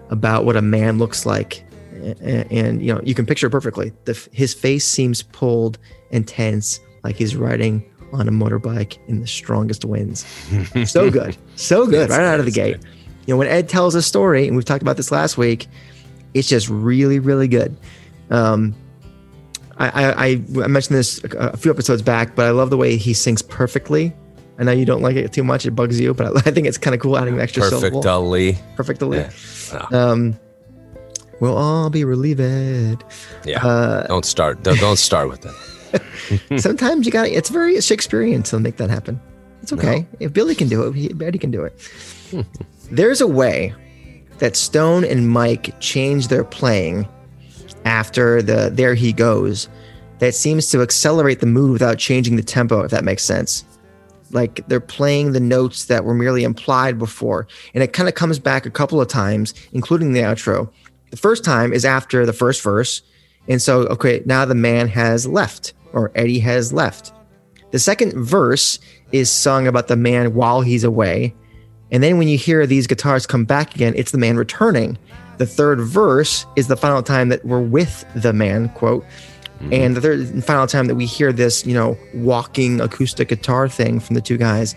about what a man looks like, and, and you know you can picture it perfectly. The, his face seems pulled and tense, like he's riding on a motorbike in the strongest winds. (laughs) so good, so good, right out of the gate. You know, when Ed tells a story, and we've talked about this last week, it's just really, really good. Um, I, I, I mentioned this a, a few episodes back, but I love the way he sings perfectly. I know you don't like it too much; it bugs you, but I, (laughs) I think it's kind of cool adding an extra syllable. perfectly Perfectly. Yeah. Um, we'll all be relieved. yeah Uh, don't start don't, don't start with that (laughs) Sometimes you got to It's very Shakespearean to make that happen. It's okay. No. If Billy can do it, he, Eddie can do it. There's a way that Stone and Mike change their playing after the There He Goes that seems to accelerate the mood without changing the tempo, if that makes sense. Like they're playing the notes that were merely implied before. And it kind of comes back a couple of times, including the outro. The first time is after the first verse. And so, okay, now the man has left, or Eddie has left. The second verse is sung about the man while he's away. And then when you hear these guitars come back again, it's the man returning. The third verse is the final time that we're with the man, quote. Mm-hmm. And the third and final time that we hear this, you know, walking acoustic guitar thing from the two guys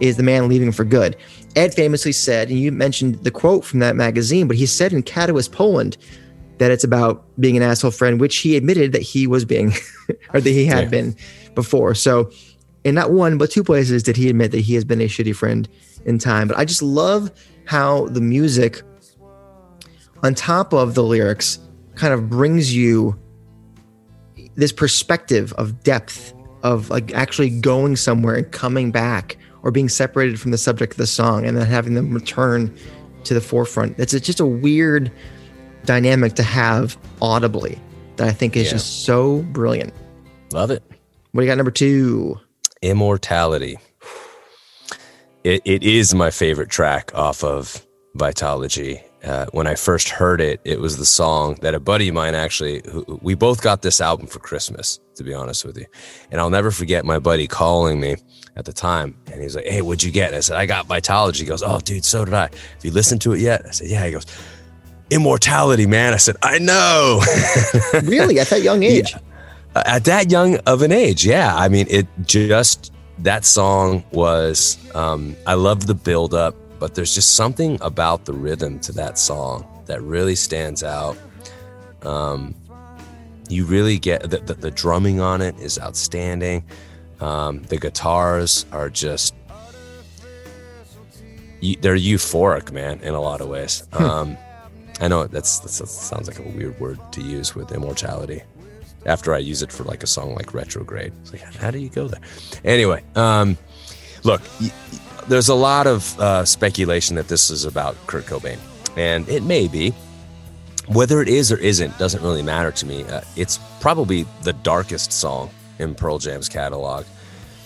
is the man leaving for good. Ed famously said, and you mentioned the quote from that magazine, but he said in Katowice, Poland, that it's about being an asshole friend, which he admitted that he was being, (laughs) or that he had yeah. been before. So, in not one but two places did he admit that he has been a shitty friend in time. But I just love how the music, on top of the lyrics, kind of brings you this perspective of depth of like actually going somewhere and coming back or being separated from the subject of the song and then having them return to the forefront. It's just a weird dynamic to have audibly that I think is yeah. just so brilliant. Love it. What do you got number two? Immortality. It, it is my favorite track off of Vitology. uh, when I first heard it, it was the song that a buddy of mine actually, who, we both got this album for Christmas, to be honest with you. And I'll never forget my buddy calling me at the time. And he's like, Hey, what'd you get? And I said, I got Vitology. He goes, Oh, dude, so did I. Have you listened to it yet? I said, Yeah. He goes, Immortality, man. I said, I know. (laughs) really? At that young age? Yeah. At that young of an age. Yeah. I mean, it just, that song was, um, I love the build up but there's just something about the rhythm to that song that really stands out. Um, you really get the, the, the, drumming on it is outstanding. Um, the guitars are just they're euphoric, man, in a lot of ways. Hmm. Um, I know that's, that's, that sounds like a weird word to use with immortality. After I use it for like a song like retrograde, it's like how do you go there? Anyway, um, look, there's a lot of uh, speculation that this is about Kurt Cobain, and it may be. Whether it is or isn't doesn't really matter to me. Uh, it's probably the darkest song in Pearl Jam's catalog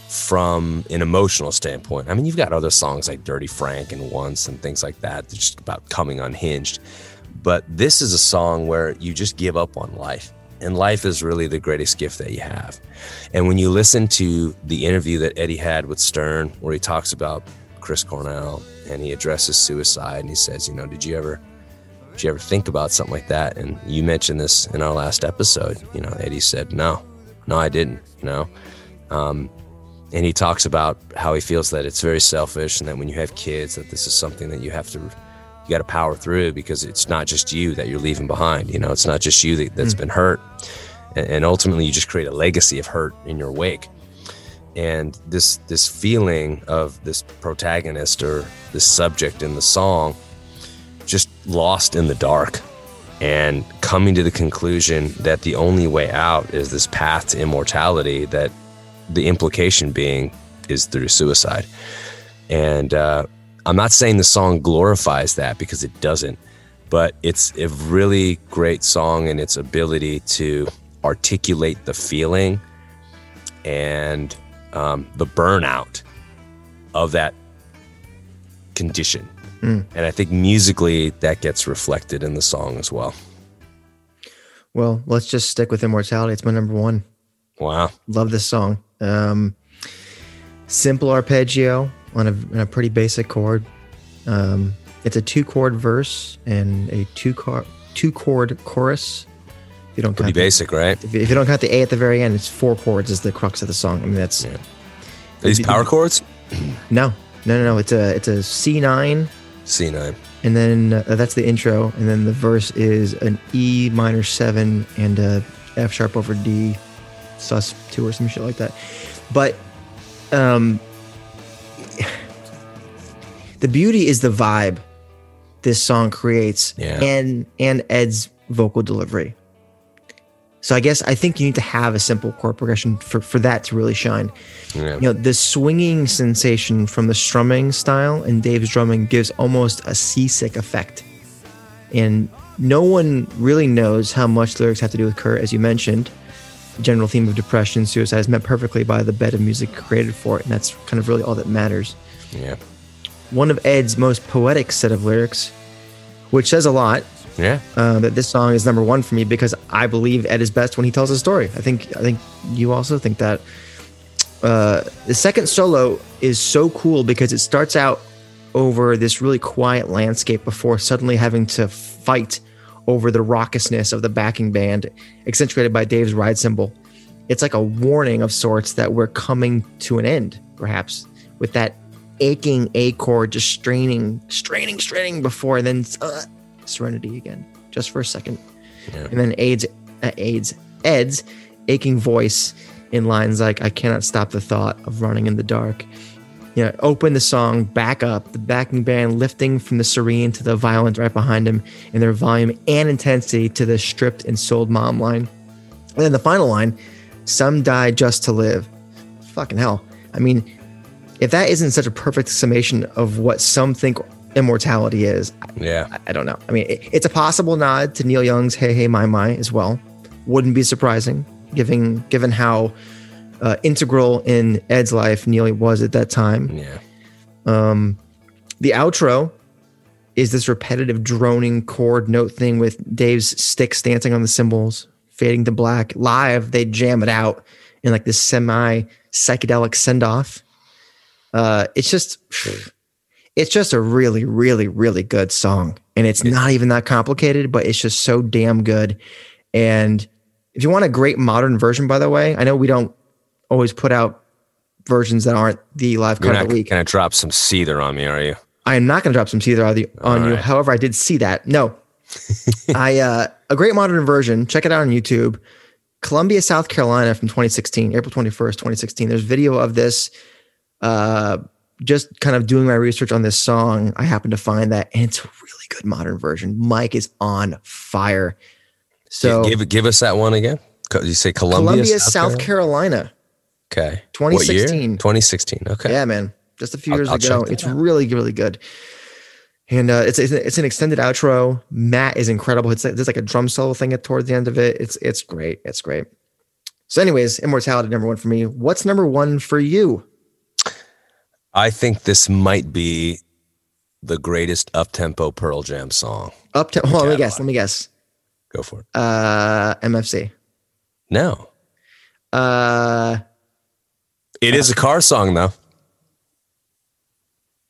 from an emotional standpoint. I mean, you've got other songs like Dirty Frank and Once and things like that. Just about coming unhinged. But this is a song where you just give up on life. And life is really the greatest gift that you have. And when you listen to the interview that Eddie had with Stern, where he talks about Chris Cornell and he addresses suicide and he says, you know, did you ever did you ever think about something like that? And you mentioned this in our last episode. You know, Eddie said, no, no, I didn't, you know. Um, and he talks about how he feels that it's very selfish and that when you have kids that this is something that you have to you got to power through because it's not just you that you're leaving behind. You know, it's not just you that, has mm. been hurt. And, and ultimately, you just create a legacy of hurt in your wake. And this this feeling of this protagonist or this subject in the song just lost in the dark and coming to the conclusion that the only way out is this path to immortality that the implication being is through suicide and uh, I'm not saying the song glorifies that because it doesn't, but it's a really great song in its ability to articulate the feeling and um, the burnout of that condition. Mm. And I think musically that gets reflected in the song as well. Well, let's just stick with Immortality. It's my number one. Wow. Love this song. Um, simple arpeggio, on a, on a pretty basic chord. Um, it's a two chord verse and a two chord two chord chorus. If you don't pretty basic, the, right? If you, if you, don't count the A at the very end, it's four chords is the crux of the song. I mean, that's yeah. these power chords. (clears throat) No, no, no, no. It's a it's a C nine. C nine. And then uh, that's the intro, and then the verse is an E minor seven and a F sharp over D, sus two or some shit like that. But um, the beauty is the vibe this song creates yeah. and and Ed's vocal delivery. So I guess I think you need to have a simple chord progression for, for that to really shine. Yeah. You know, the swinging sensation from the strumming style and Dave's drumming gives almost a seasick effect. And no one really knows how much lyrics have to do with Kurt, as you mentioned. The general theme of depression, suicide is met perfectly by the bed of music created for it, and that's kind of really all that matters. Yeah. One of Ed's most poetic set of lyrics, which says a lot, Yeah. uh, that this song is number one for me because I believe Ed is best when he tells a story. I think I think you also think that. Uh, the second solo is so cool because it starts out over this really quiet landscape before suddenly having to fight over the raucousness of the backing band, accentuated by Dave's ride cymbal. It's like a warning of sorts that we're coming to an end, perhaps, with that aching A chord just straining, straining, straining before then uh, serenity again, just for a second. Yeah. And then AIDS, uh, AIDS, Ed's aching voice in lines like, I cannot stop the thought of running in the dark. You know, open the song back up, the backing band lifting from the serene to the violent right behind him in their volume and intensity to the stripped and sold mom line. And then the final line, some die just to live. Fucking hell. I mean, if that isn't such a perfect summation of what some think immortality is, Yeah. I- I don't know. I mean, it, it's a possible nod to Neil Young's "Hey Hey My My" as well. Wouldn't be surprising, given given how uh, integral in Ed's life Neil was at that time. Yeah. The outro is this repetitive droning chord note thing with Dave's sticks dancing on the cymbals, fading to black. Live, they jam it out in like this semi psychedelic send off. Uh, it's just, it's just a really, really, really good song, and it's not even that complicated, but it's just so damn good. And if you want a great modern version, by the way, I know we don't always put out versions that aren't the live cut You're of the week. going to drop some Seether on me, are you? I am not going to drop some Seether on, the, on you. right. However, I did see that. No, (laughs) I uh, a great modern version. Check it out on YouTube. Columbia, South Carolina, from 2016, April 21st, 2016. There's video of this. Uh, just kind of doing my research on this song, I happened to find that, and it's a really good modern version. Mike is on fire. So give give us that one again. You say Columbia, Columbia, South, Carolina. Okay. 2016. 2016. Okay. Yeah, man. Just a few I'll- years I'll ago. It's really, really good. And uh, it's, it's it's an extended outro. Matt is incredible. It's like, there's like a drum solo thing at towards the end of it. It's it's great. It's great. So, anyways, immortality number one for me. What's number one for you? I think this might be the greatest up tempo Pearl Jam song. Up on, let me guess. Let me guess. Go for it. Uh, MFC. No. Uh, It is a car song though.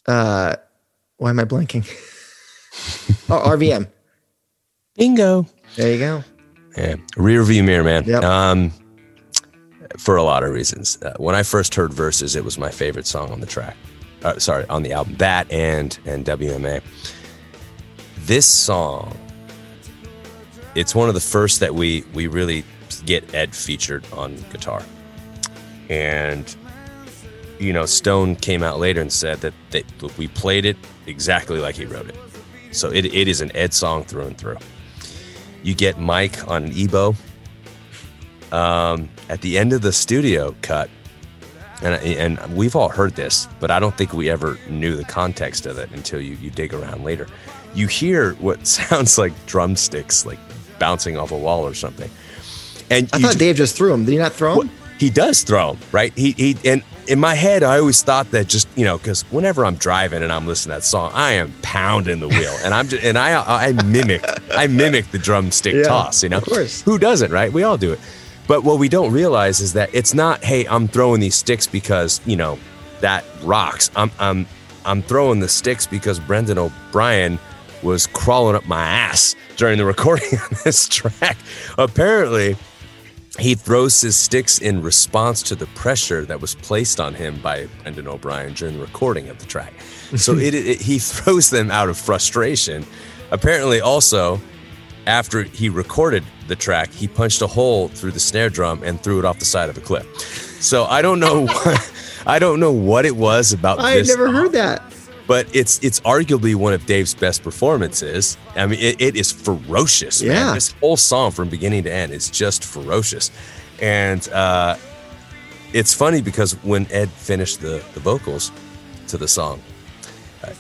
uh, why am I blanking? (laughs) oh, RVM. Bingo. There you go. Yeah. Rear view mirror, man. Yep. Um, for a lot of reasons. Uh, when I first heard verses, it was my favorite song on the track. Uh, sorry, on the album. That and and WMA. This song, it's one of the first that we we really get Ed featured on guitar. And you know, Stone came out later and said that they, we played it exactly like he wrote it. So it, it is an Ed song through and through. You get Mike on an EBow. Um, at the end of the studio cut, and and we've all heard this, but I don't think we ever knew the context of it until you you dig around later. You hear what (laughs) sounds like drumsticks like bouncing off a wall or something, and I thought ju- Dave just threw him. Did he not throw him? well, he does throw 'em, right? He he and in my head, I always thought that just you know because whenever I'm driving and I'm listening to that song, I am pounding the wheel, and I'm just and I I mimic I mimic the drumstick (laughs) Yeah, toss. You know, of course. who doesn't, right? We all do it. But what we don't realize is that it's not, hey, I'm throwing these sticks because you know that rocks. I'm I'm I'm throwing the sticks because Brendan O'Brien was crawling up my ass during the (laughs) recording on this track. Apparently, he throws his sticks in response to the pressure that was placed on him by Brendan O'Brien during the recording of the track. So (laughs) it, it, he throws them out of frustration. Apparently, also, after he recorded the track, he punched a hole through the snare drum and threw it off the side of a cliff. So I don't know (laughs) what I don't know what it was about I had never heard that. but it's it's arguably one of Dave's best performances. I mean, it, it is ferocious. Man. Yeah. this whole song from beginning to end is just ferocious, and uh, it's funny because when Ed finished the the vocals to the song,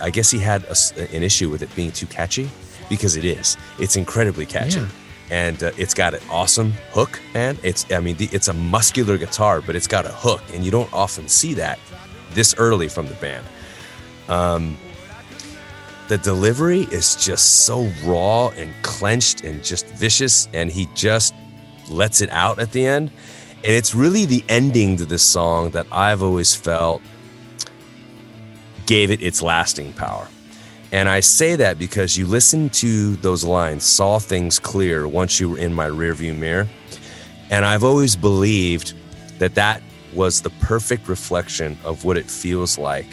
I- guess he had a an issue with it being too catchy because it is. It's incredibly catchy. Yeah. And uh, it's got an awesome hook, and it's, I mean, the, it's a muscular guitar, but it's got a hook, and you don't often see that this early from the band. Um, the delivery is just so raw and clenched and just vicious, and he just lets it out at the end. And it's really the ending to this song that I've always felt gave it its lasting power. And I say that because you listen to those lines, saw things clear once you were in my rearview mirror. And I've always believed that that was the perfect reflection of what it feels like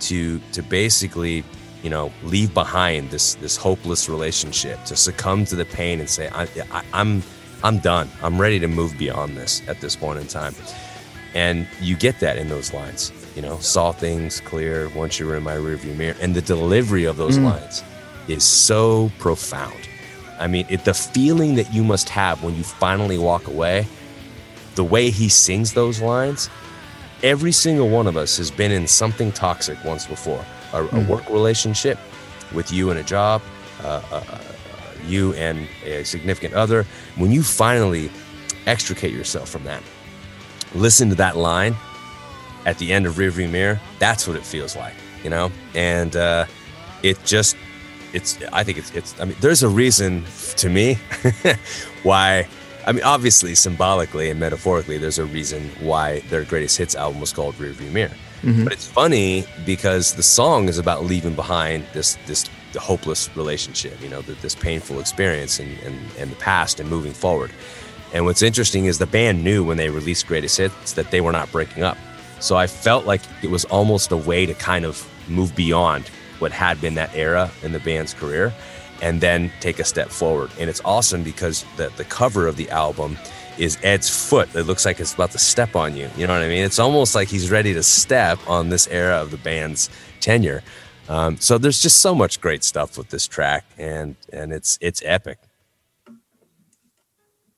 to to basically, you know, leave behind this this hopeless relationship, to succumb to the pain and say, I, I, I'm I'm done. I'm ready to move beyond this at this point in time. And you get that in those lines. You know, saw things clear once you were in my rearview mirror. And the delivery of those lines is so profound. I mean, it, the feeling that you must have when you finally walk away, the way he sings those lines, every single one of us has been in something toxic once before a, a work relationship with you and a job, uh, uh, uh, you and a significant other. When you finally extricate yourself from that, listen to that line at the end of rearview mirror that's what it feels like you know? And uh, it just it's i think it's it's i mean there's a reason to me (laughs) why i mean obviously symbolically and metaphorically there's a reason why their greatest hits album was called rearview mirror. But it's funny because the song is about leaving behind this this hopeless relationship you know th- this painful experience and, and and the past and moving forward. And what's interesting is the band knew when they released Greatest Hits that they were not breaking up. So I felt like it was almost a way to kind of move beyond what had been that era in the band's career and then take a step forward. And it's awesome because the, the cover of the album is Ed's foot. It looks like it's about to step on you. You know what I mean? It's almost like he's ready to step on this era of the band's tenure. Um, so there's just so much great stuff with this track, and and it's it's epic.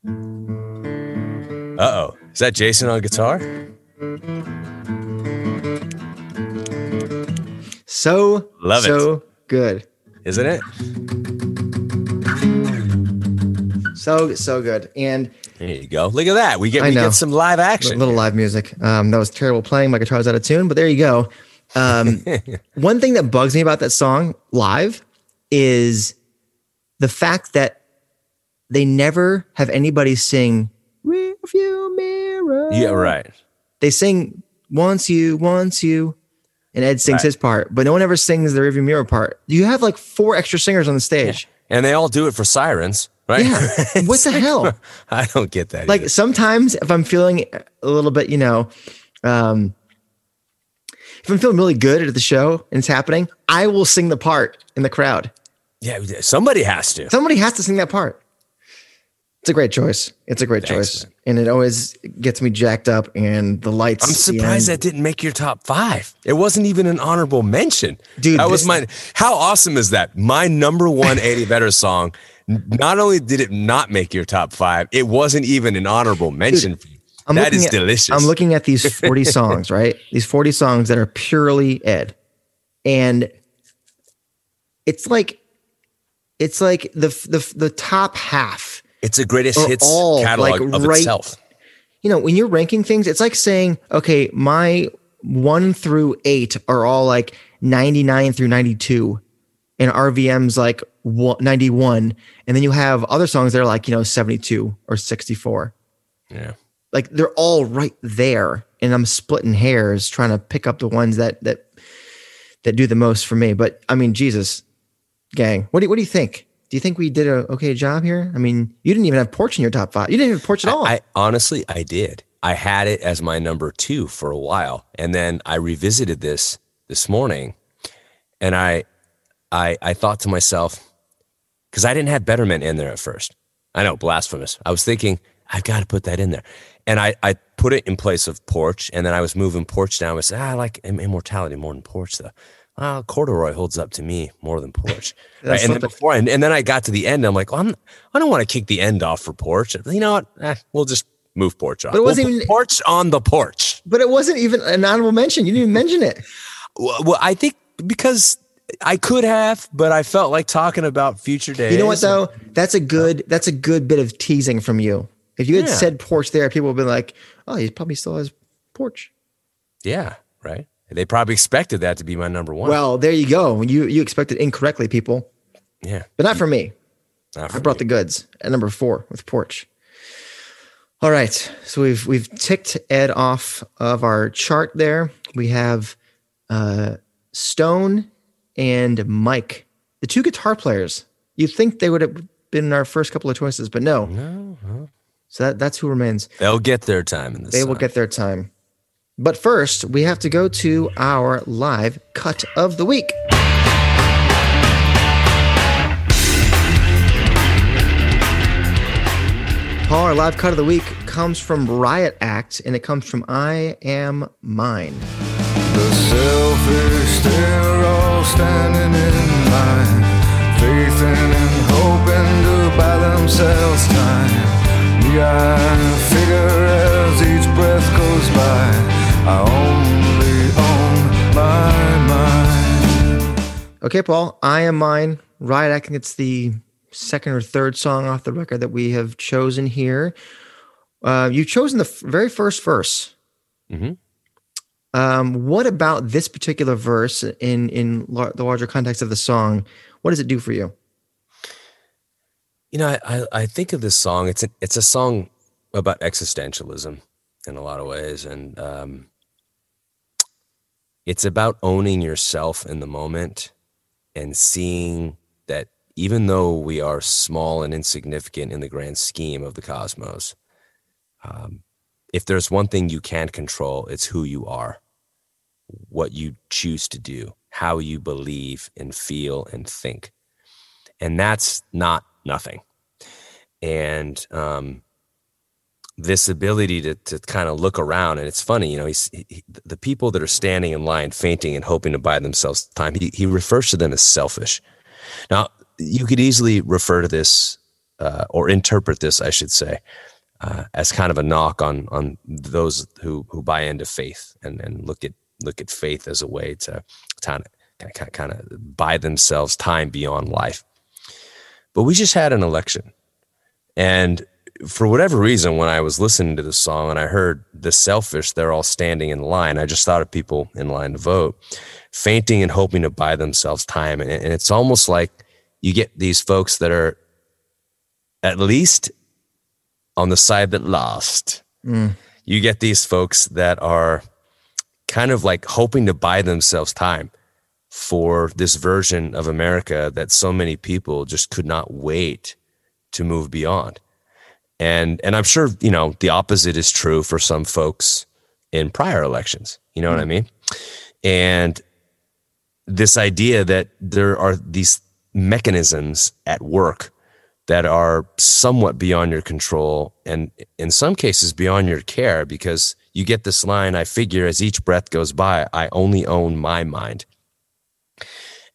Uh oh. Is that Jason on guitar? So Love it. so good. Isn't it? So so good. And There you go. Look at that. We get I we know. get some live action. a little live music. Um, that was terrible playing. My guitar's out of tune, but there you go. Um, (laughs) one thing that bugs me about that song live is the fact that they never have anybody sing "Rearview Mirror." Yeah, right. They sing "Once You, Once You," and Ed sings Right. his part, but no one ever sings the "Rearview Mirror" part. You have like four extra singers on the stage. And they all do it for sirens, right? Yeah, (laughs) what the hell? (laughs) I don't get that. like either. sometimes if I'm feeling a little bit, you know, um, if I'm feeling really good at the show and it's happening, I will sing the part in the crowd. yeah, somebody has to. Somebody has to sing that part. It's a great choice. It's a great Thanks, choice, and it always gets me jacked up. And the lights. I'm surprised that didn't make your top five. It wasn't even an honorable mention. Dude, that was my. How awesome is that? My number one 80 (laughs) Better song. Not only did it not make your top five, it wasn't even an honorable mention for you. I'm That looking at- delicious. I'm looking at these (laughs) 40 songs, right? These 40 songs that are purely Ed. And it's like it's like the the the top half. It's a greatest hits all, catalog like, of right- itself. You know, when you're ranking things, it's like saying, okay, my 1 through 8 are all like 99 through 92 and RVM's like 91 and then you have other songs that are like, you know, 72 or 64. Yeah. like they're all right there and i'm splitting hairs trying to pick up the ones that that that do the most for me but i mean jesus gang what do, what do you think do you think we did a okay job here i mean you didn't even have porch in your top five you didn't even have porch at all I honestly, I did. I had it as my number two for a while, and then I revisited this this morning, and I, I, I thought to myself, because I didn't have Better Man in there at first. I know, blasphemous. I was thinking I've got to put that in there, and I, I put it in place of Porch, and then I was moving Porch down. I said, ah, I like Immortality more than Porch, though. Well, corduroy holds up to me more than porch. (laughs) Right? And then before, and, and then I got to the end. I'm like, well, I'm, I don't want to kick the end off for porch. You know what? Eh, we'll just move porch off. But it wasn't We'll even- porch on the porch. But it wasn't even an honorable mention. You didn't even mention it. (laughs) Well, well, I think because I could have, but I felt like talking about future days. You know what though? That's a good that's a good bit of teasing from you. If you had Yeah. said porch there, people would be like, "Oh, he probably still has porch." Yeah, right. They probably expected that to be my number one. Well, there you go. You you expected incorrectly, people, yeah, but not for me. not I brought me. the goods at number four with porch. All right, so we've we've ticked Ed off of our chart there. We have uh, Stone and Mike, the two guitar players. You'd think they would have been our first couple of choices, but no. No, So that, that's who remains. they'll get their time in this. They will get their time. But first, we have to go to our live cut of the week. Paul, our live cut of the week comes from Riot Act and it comes from I Am Mine. The selfish, they're all standing in line, and hoping to buy themselves time. Me, I figure as each breath goes by, I only own my mind. Okay, Paul, I Am Mine. Right, I think it's the second or third song off the record that we have chosen here. Uh, you've chosen the f- very first verse. Mhm. Um, what about this particular verse in in lar- the larger context of the song? What does it do for you? You know, I, I, I think of this song. It's a, it's a song about existentialism in a lot of ways, and um, it's about owning yourself in the moment and seeing that even though we are small and insignificant in the grand scheme of the cosmos, um, if there's one thing you can't control, it's who you are, what you choose to do, how you believe and feel and think, and that's not nothing. And um, this ability to to kind of look around. And it's funny, you know, he's he, he- the people that are standing in line, fainting and hoping to buy themselves time. He he refers to them as selfish. Now, you could easily refer to this uh, or interpret this, I should say, uh, as kind of a knock on on those who who buy into faith and and look at look at faith as a way to kind of kind of buy themselves time beyond life. But we just had an election. And for whatever reason, when I was listening to the song and I heard the selfish, they're all standing in line, I just thought of people in line to vote, fainting and hoping to buy themselves time. And, and it's almost like you get these folks that are at least on the side that lost. Mm. You get these folks that are kind of like hoping to buy themselves time for this version of America that so many people just could not wait to move beyond. And and I'm sure, you know, the opposite is true for some folks in prior elections. You know what I hmm. mean? And this idea that there are these mechanisms at work that are somewhat beyond your control and in some cases beyond your care because you get this line I figure as each breath goes by I only own my mind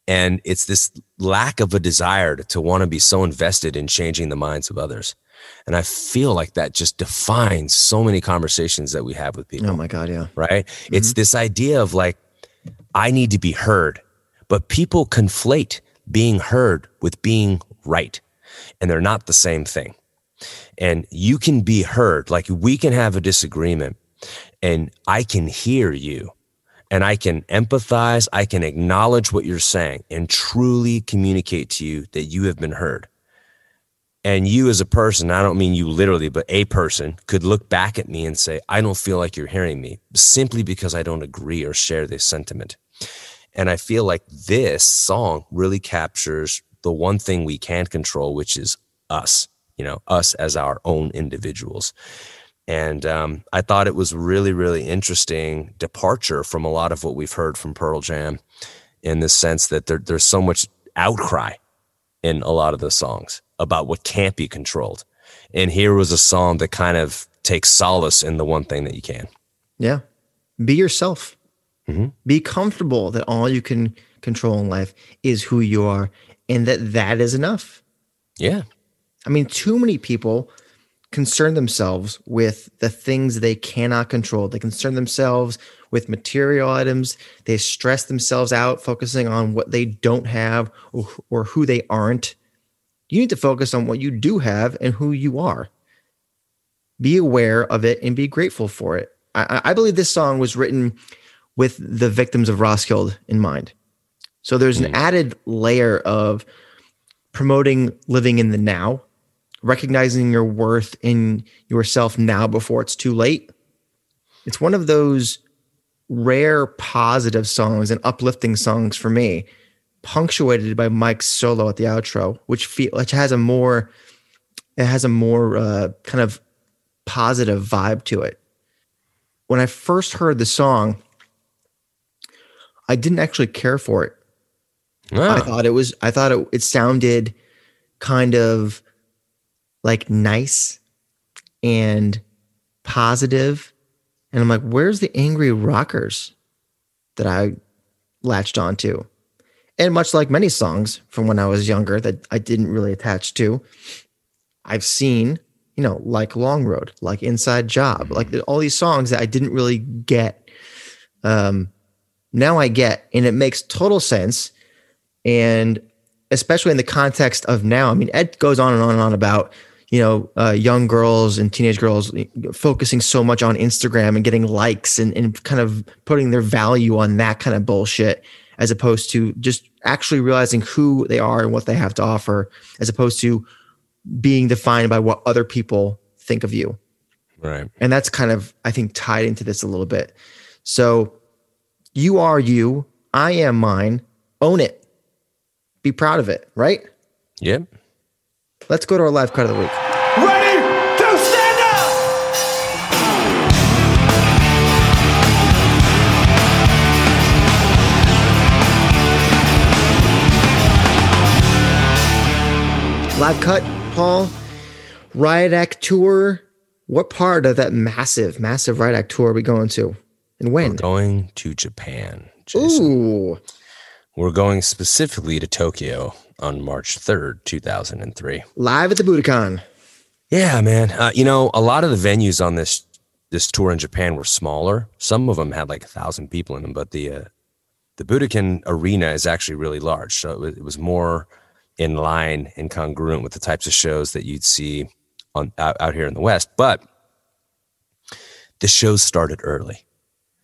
and it's this lack of a desire to, to want to be so invested in changing the minds of others and I feel like that just defines so many conversations that we have with people Oh my God, yeah. right? It's mm-hmm. this idea of like, I need to be heard, but people conflate being heard with being right, and they're not the same thing. And you can be heard, like we can have a disagreement, and I can hear you, and I can empathize, I can acknowledge what you're saying, and truly communicate to you that you have been heard. And you, as a person, I don't mean you literally, but a person could look back at me and say, I don't feel like you're hearing me simply because I don't agree or share this sentiment. And I feel like this song really captures the one thing we can't control, which is us, you know, us as our own individuals. And um, I thought it was really, really interesting departure from a lot of what we've heard from Pearl Jam in the sense that there, there's so much outcry in a lot of the songs about what can't be controlled. And here was a song that kind of takes solace in the one thing that you can. Yeah. Be yourself. Mm-hmm. Be comfortable that all you can control in life is who you are and that that is enough. Yeah. I mean, too many people concern themselves with the things they cannot control. They concern themselves with material items. They stress themselves out focusing on what they don't have or, or who they aren't. You need to focus on what you do have and who you are. Be aware of it and be grateful for it. I, I believe this song was written with the victims of Roskilde in mind. So there's an mm-hmm. added layer of promoting living in the now, recognizing your worth in yourself now before it's too late. It's one of those rare positive songs and uplifting songs for me, punctuated by Mike's solo at the outro, which feel which has a more it has a more uh, kind of positive vibe to it. When I first heard the song, I didn't actually care for it. I Ah, thought it was I thought it, it sounded kind of like nice and positive. And I'm like, where's the angry rockers that I latched onto? And much like many songs from when I was younger that I didn't really attach to, I've seen, you know, like Long Road, like Inside Job, like all these songs that I didn't really get. Um, now I get, and it makes total sense and especially in the context of now i mean ed goes on and on and on about you know uh, young girls and teenage girls focusing so much on instagram and getting likes and, and kind of putting their value on that kind of bullshit as opposed to just actually realizing who they are and what they have to offer as opposed to being defined by what other people think of you. Right. and that's kind of i think tied into this a little bit. So you are you i am mine own it. Be proud of it right? Yep. let's go to our live cut of the week live cut paul riot act tour what part of that massive massive riot act tour are we going to and when We're going to Japan. Jason. ooh We're going specifically to Tokyo on March 3rd, 2003. live at the budokan Yeah, man. Uh, you know, a lot of the venues on this this tour in Japan were smaller. Some of them had like a thousand people in them, but the uh, the Budokan Arena is actually really large, so it was, it was more in line and congruent with the types of shows that you'd see on out, out here in the West. But the shows started early.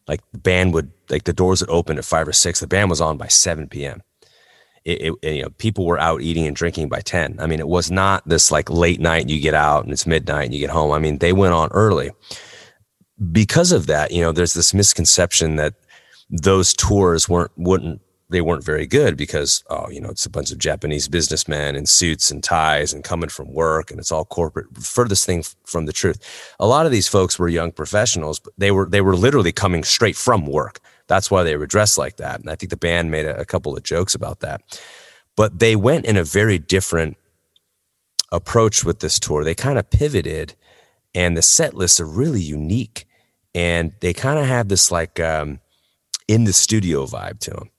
Like the band would like the doors would open at five or six. The band was on by seven p.m. It, it, you know, people were out eating and drinking by 10. I mean, it was not this like late night and you get out and it's midnight and you get home. I mean, they went on early. Because of that, you know, there's this misconception that those tours weren't, wouldn't, they weren't very good because, oh, you know, it's a bunch of Japanese businessmen in suits and ties and coming from work and it's all corporate. Furthest thing from the truth. A lot of these folks were young professionals, but they were, they were literally coming straight from work. That's why they were dressed like that. And I think the band made a, a couple of jokes about that. But they went in a very different approach with this tour. They kind of pivoted, and the set lists are really unique. And they kind of have this like um, in the studio vibe to them.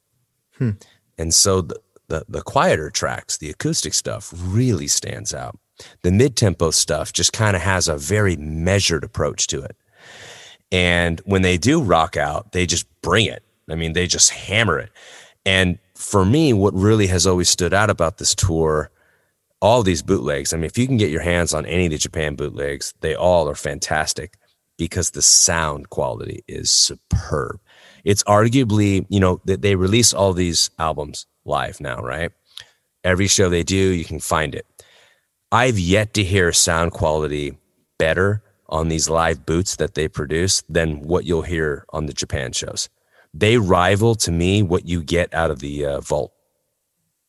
Hmm. And so the, the, the quieter tracks, the acoustic stuff really stands out. The mid tempo stuff just kind of has a very measured approach to it. And when they do rock out, they just bring it. I mean, they just hammer it. And for me, what really has always stood out about this tour, all these bootlegs, I mean, if you can get your hands on any of the Japan bootlegs, they all are fantastic because the sound quality is superb. It's arguably, you know, that they release all these albums live now, right? Every show they do, you can find it. I've yet to hear sound quality better on these live boots that they produce than what you'll hear on the Japan shows. They rival to me what you get out of the uh, Vault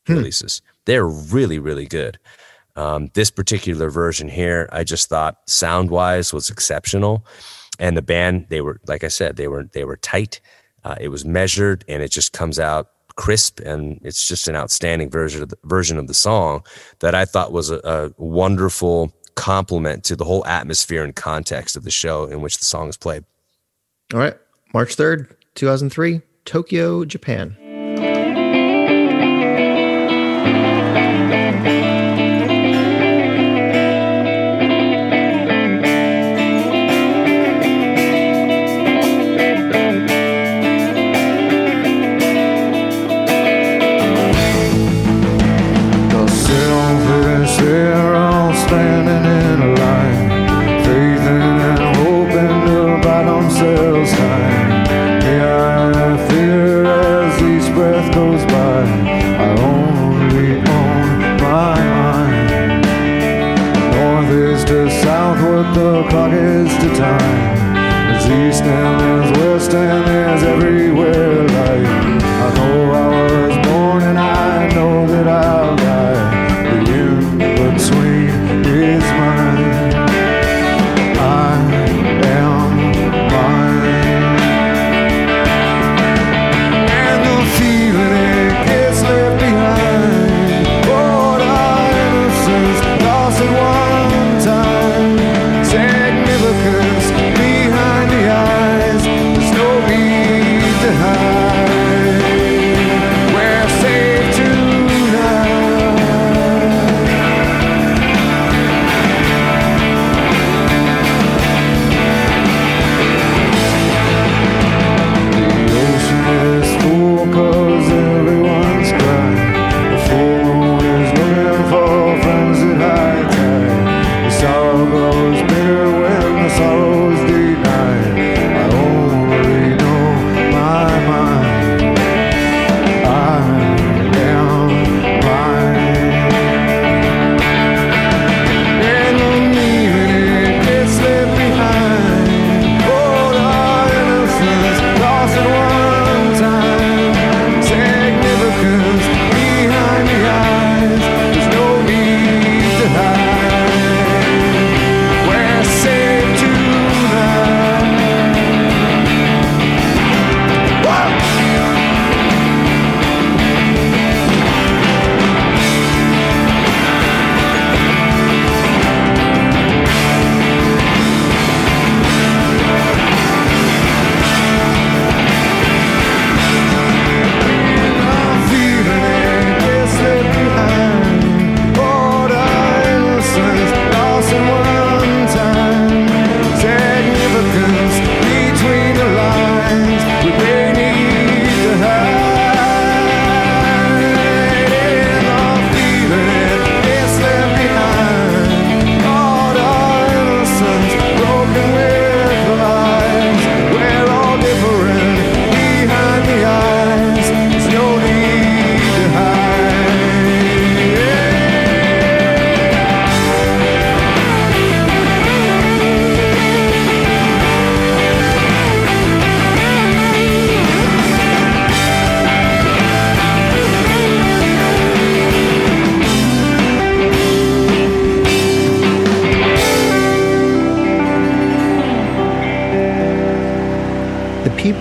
releases. They're really, really good. Um, this particular version here, I just thought sound wise was exceptional, and the band they were like I said they were they were tight. Uh, it was measured, and it just comes out crisp, and it's just an outstanding version of the, version of the song that I thought was a, a wonderful complement to the whole atmosphere and context of the show in which the song is played. all right march 3rd 2003 tokyo japan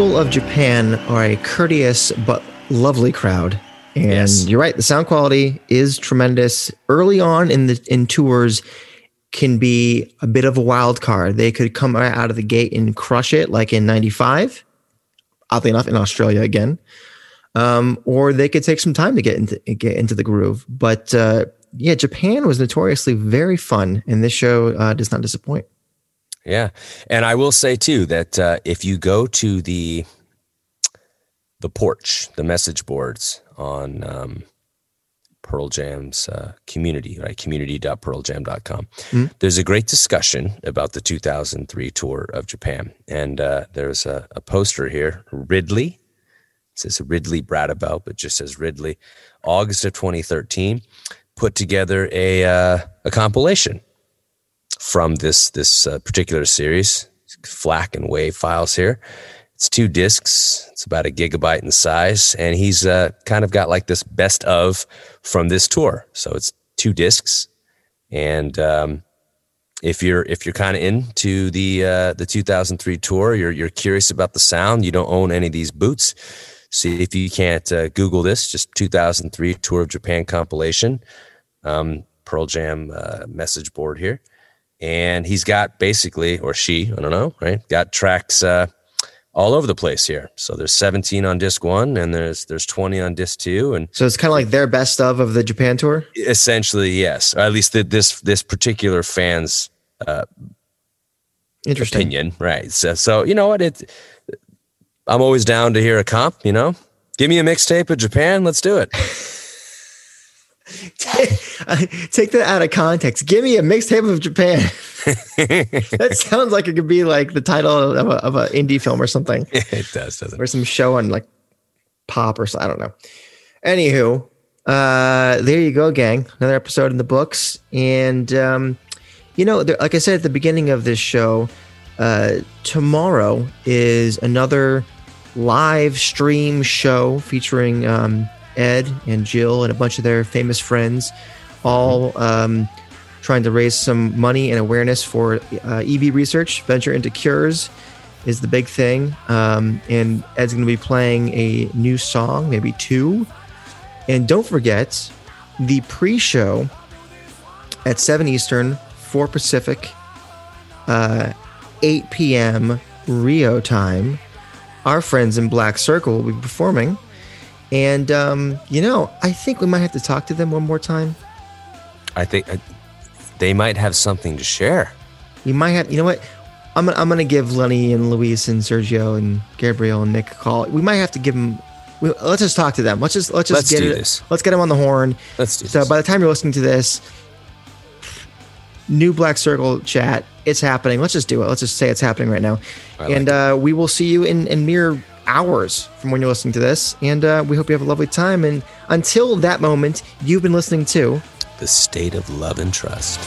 people of Japan are a courteous but lovely crowd. And Yes. you're right, the sound quality is tremendous. Early on in the in tours can be a bit of a wild card. They could come out of the gate and crush it like in 95. Oddly enough, in Australia again. Um, or they could take some time to get into get into the groove. But uh, yeah, Japan was notoriously very fun, and this show uh, does not disappoint. Yeah, and I will say too that uh, if you go to the the porch, the message boards on um, Pearl Jam's uh, community, right? Community.pearljam.com. There's a great discussion about the 2003 tour of Japan, and uh, there's a, a poster here, Ridley. It says Ridley Bradabout, but just says Ridley. August of 2013, put together a uh, a compilation from this this uh, particular series, FLAC and WAV files here. It's two discs. It's about a gigabyte in size, and he's uh, kind of got like this best of from this tour. So it's two discs, and um, if you're if you're kind of into the uh, the 2003 tour, you're you're curious about the sound. You don't own any of these boots. See if you can't uh, Google this. Just 2003 Tour of Japan compilation. Um, Pearl Jam uh, message board here and he's got basically or she i don't know right? Got tracks uh, all over the place here. So there's 17 on disc one and there's there's 20 on disc two and So it's kind of like their best of of the Japan tour. essentially yes. Or at least the, this this particular fan's uh, Interesting. opinion right. So, so you know what? It i'm always down to hear a comp you know? Give me a mixtape of japan let's do it (laughs) (laughs) Take that out of context. Give me a mixtape of Japan. (laughs) that sounds like it could be like the title of a of an indie film or something, (laughs) it does doesn't it or some show on like pop or so. I don't know. Anywho, uh, there you go, gang. Another episode in the books, and um, you know, there, like I said at the beginning of this show, uh, tomorrow is another live stream show featuring um, Ed and Jill and a bunch of their famous friends, all um, trying to raise some money and awareness for uh, EB research. Venture into cures is the big thing, um, and Ed's going to be playing a new song, maybe two. And don't forget the pre-show at 7 Eastern, 4 Pacific, uh, 8 p.m. Rio time. Our friends in Black Circle will be performing. And, um, you know, I think we might have to talk to them one more time. i think uh, they might have something to share We might have, you know what? I'm, gonna- I'm going to give Lenny and Luis and Sergio and Gabriel and Nick a call. We might have to give them. We, let's just talk to them. Let's just let's just Let's get it. this. Let's get them on the horn. let's do So this. by the time you're listening to this, new Black Circle chat, it's happening. Let's just do it. Let's just say it's happening right now. Like and uh, we will see you in, in mere hours from when you're listening to this. And uh, we hope you have a lovely time. And until that moment, you've been listening to the state of love and trust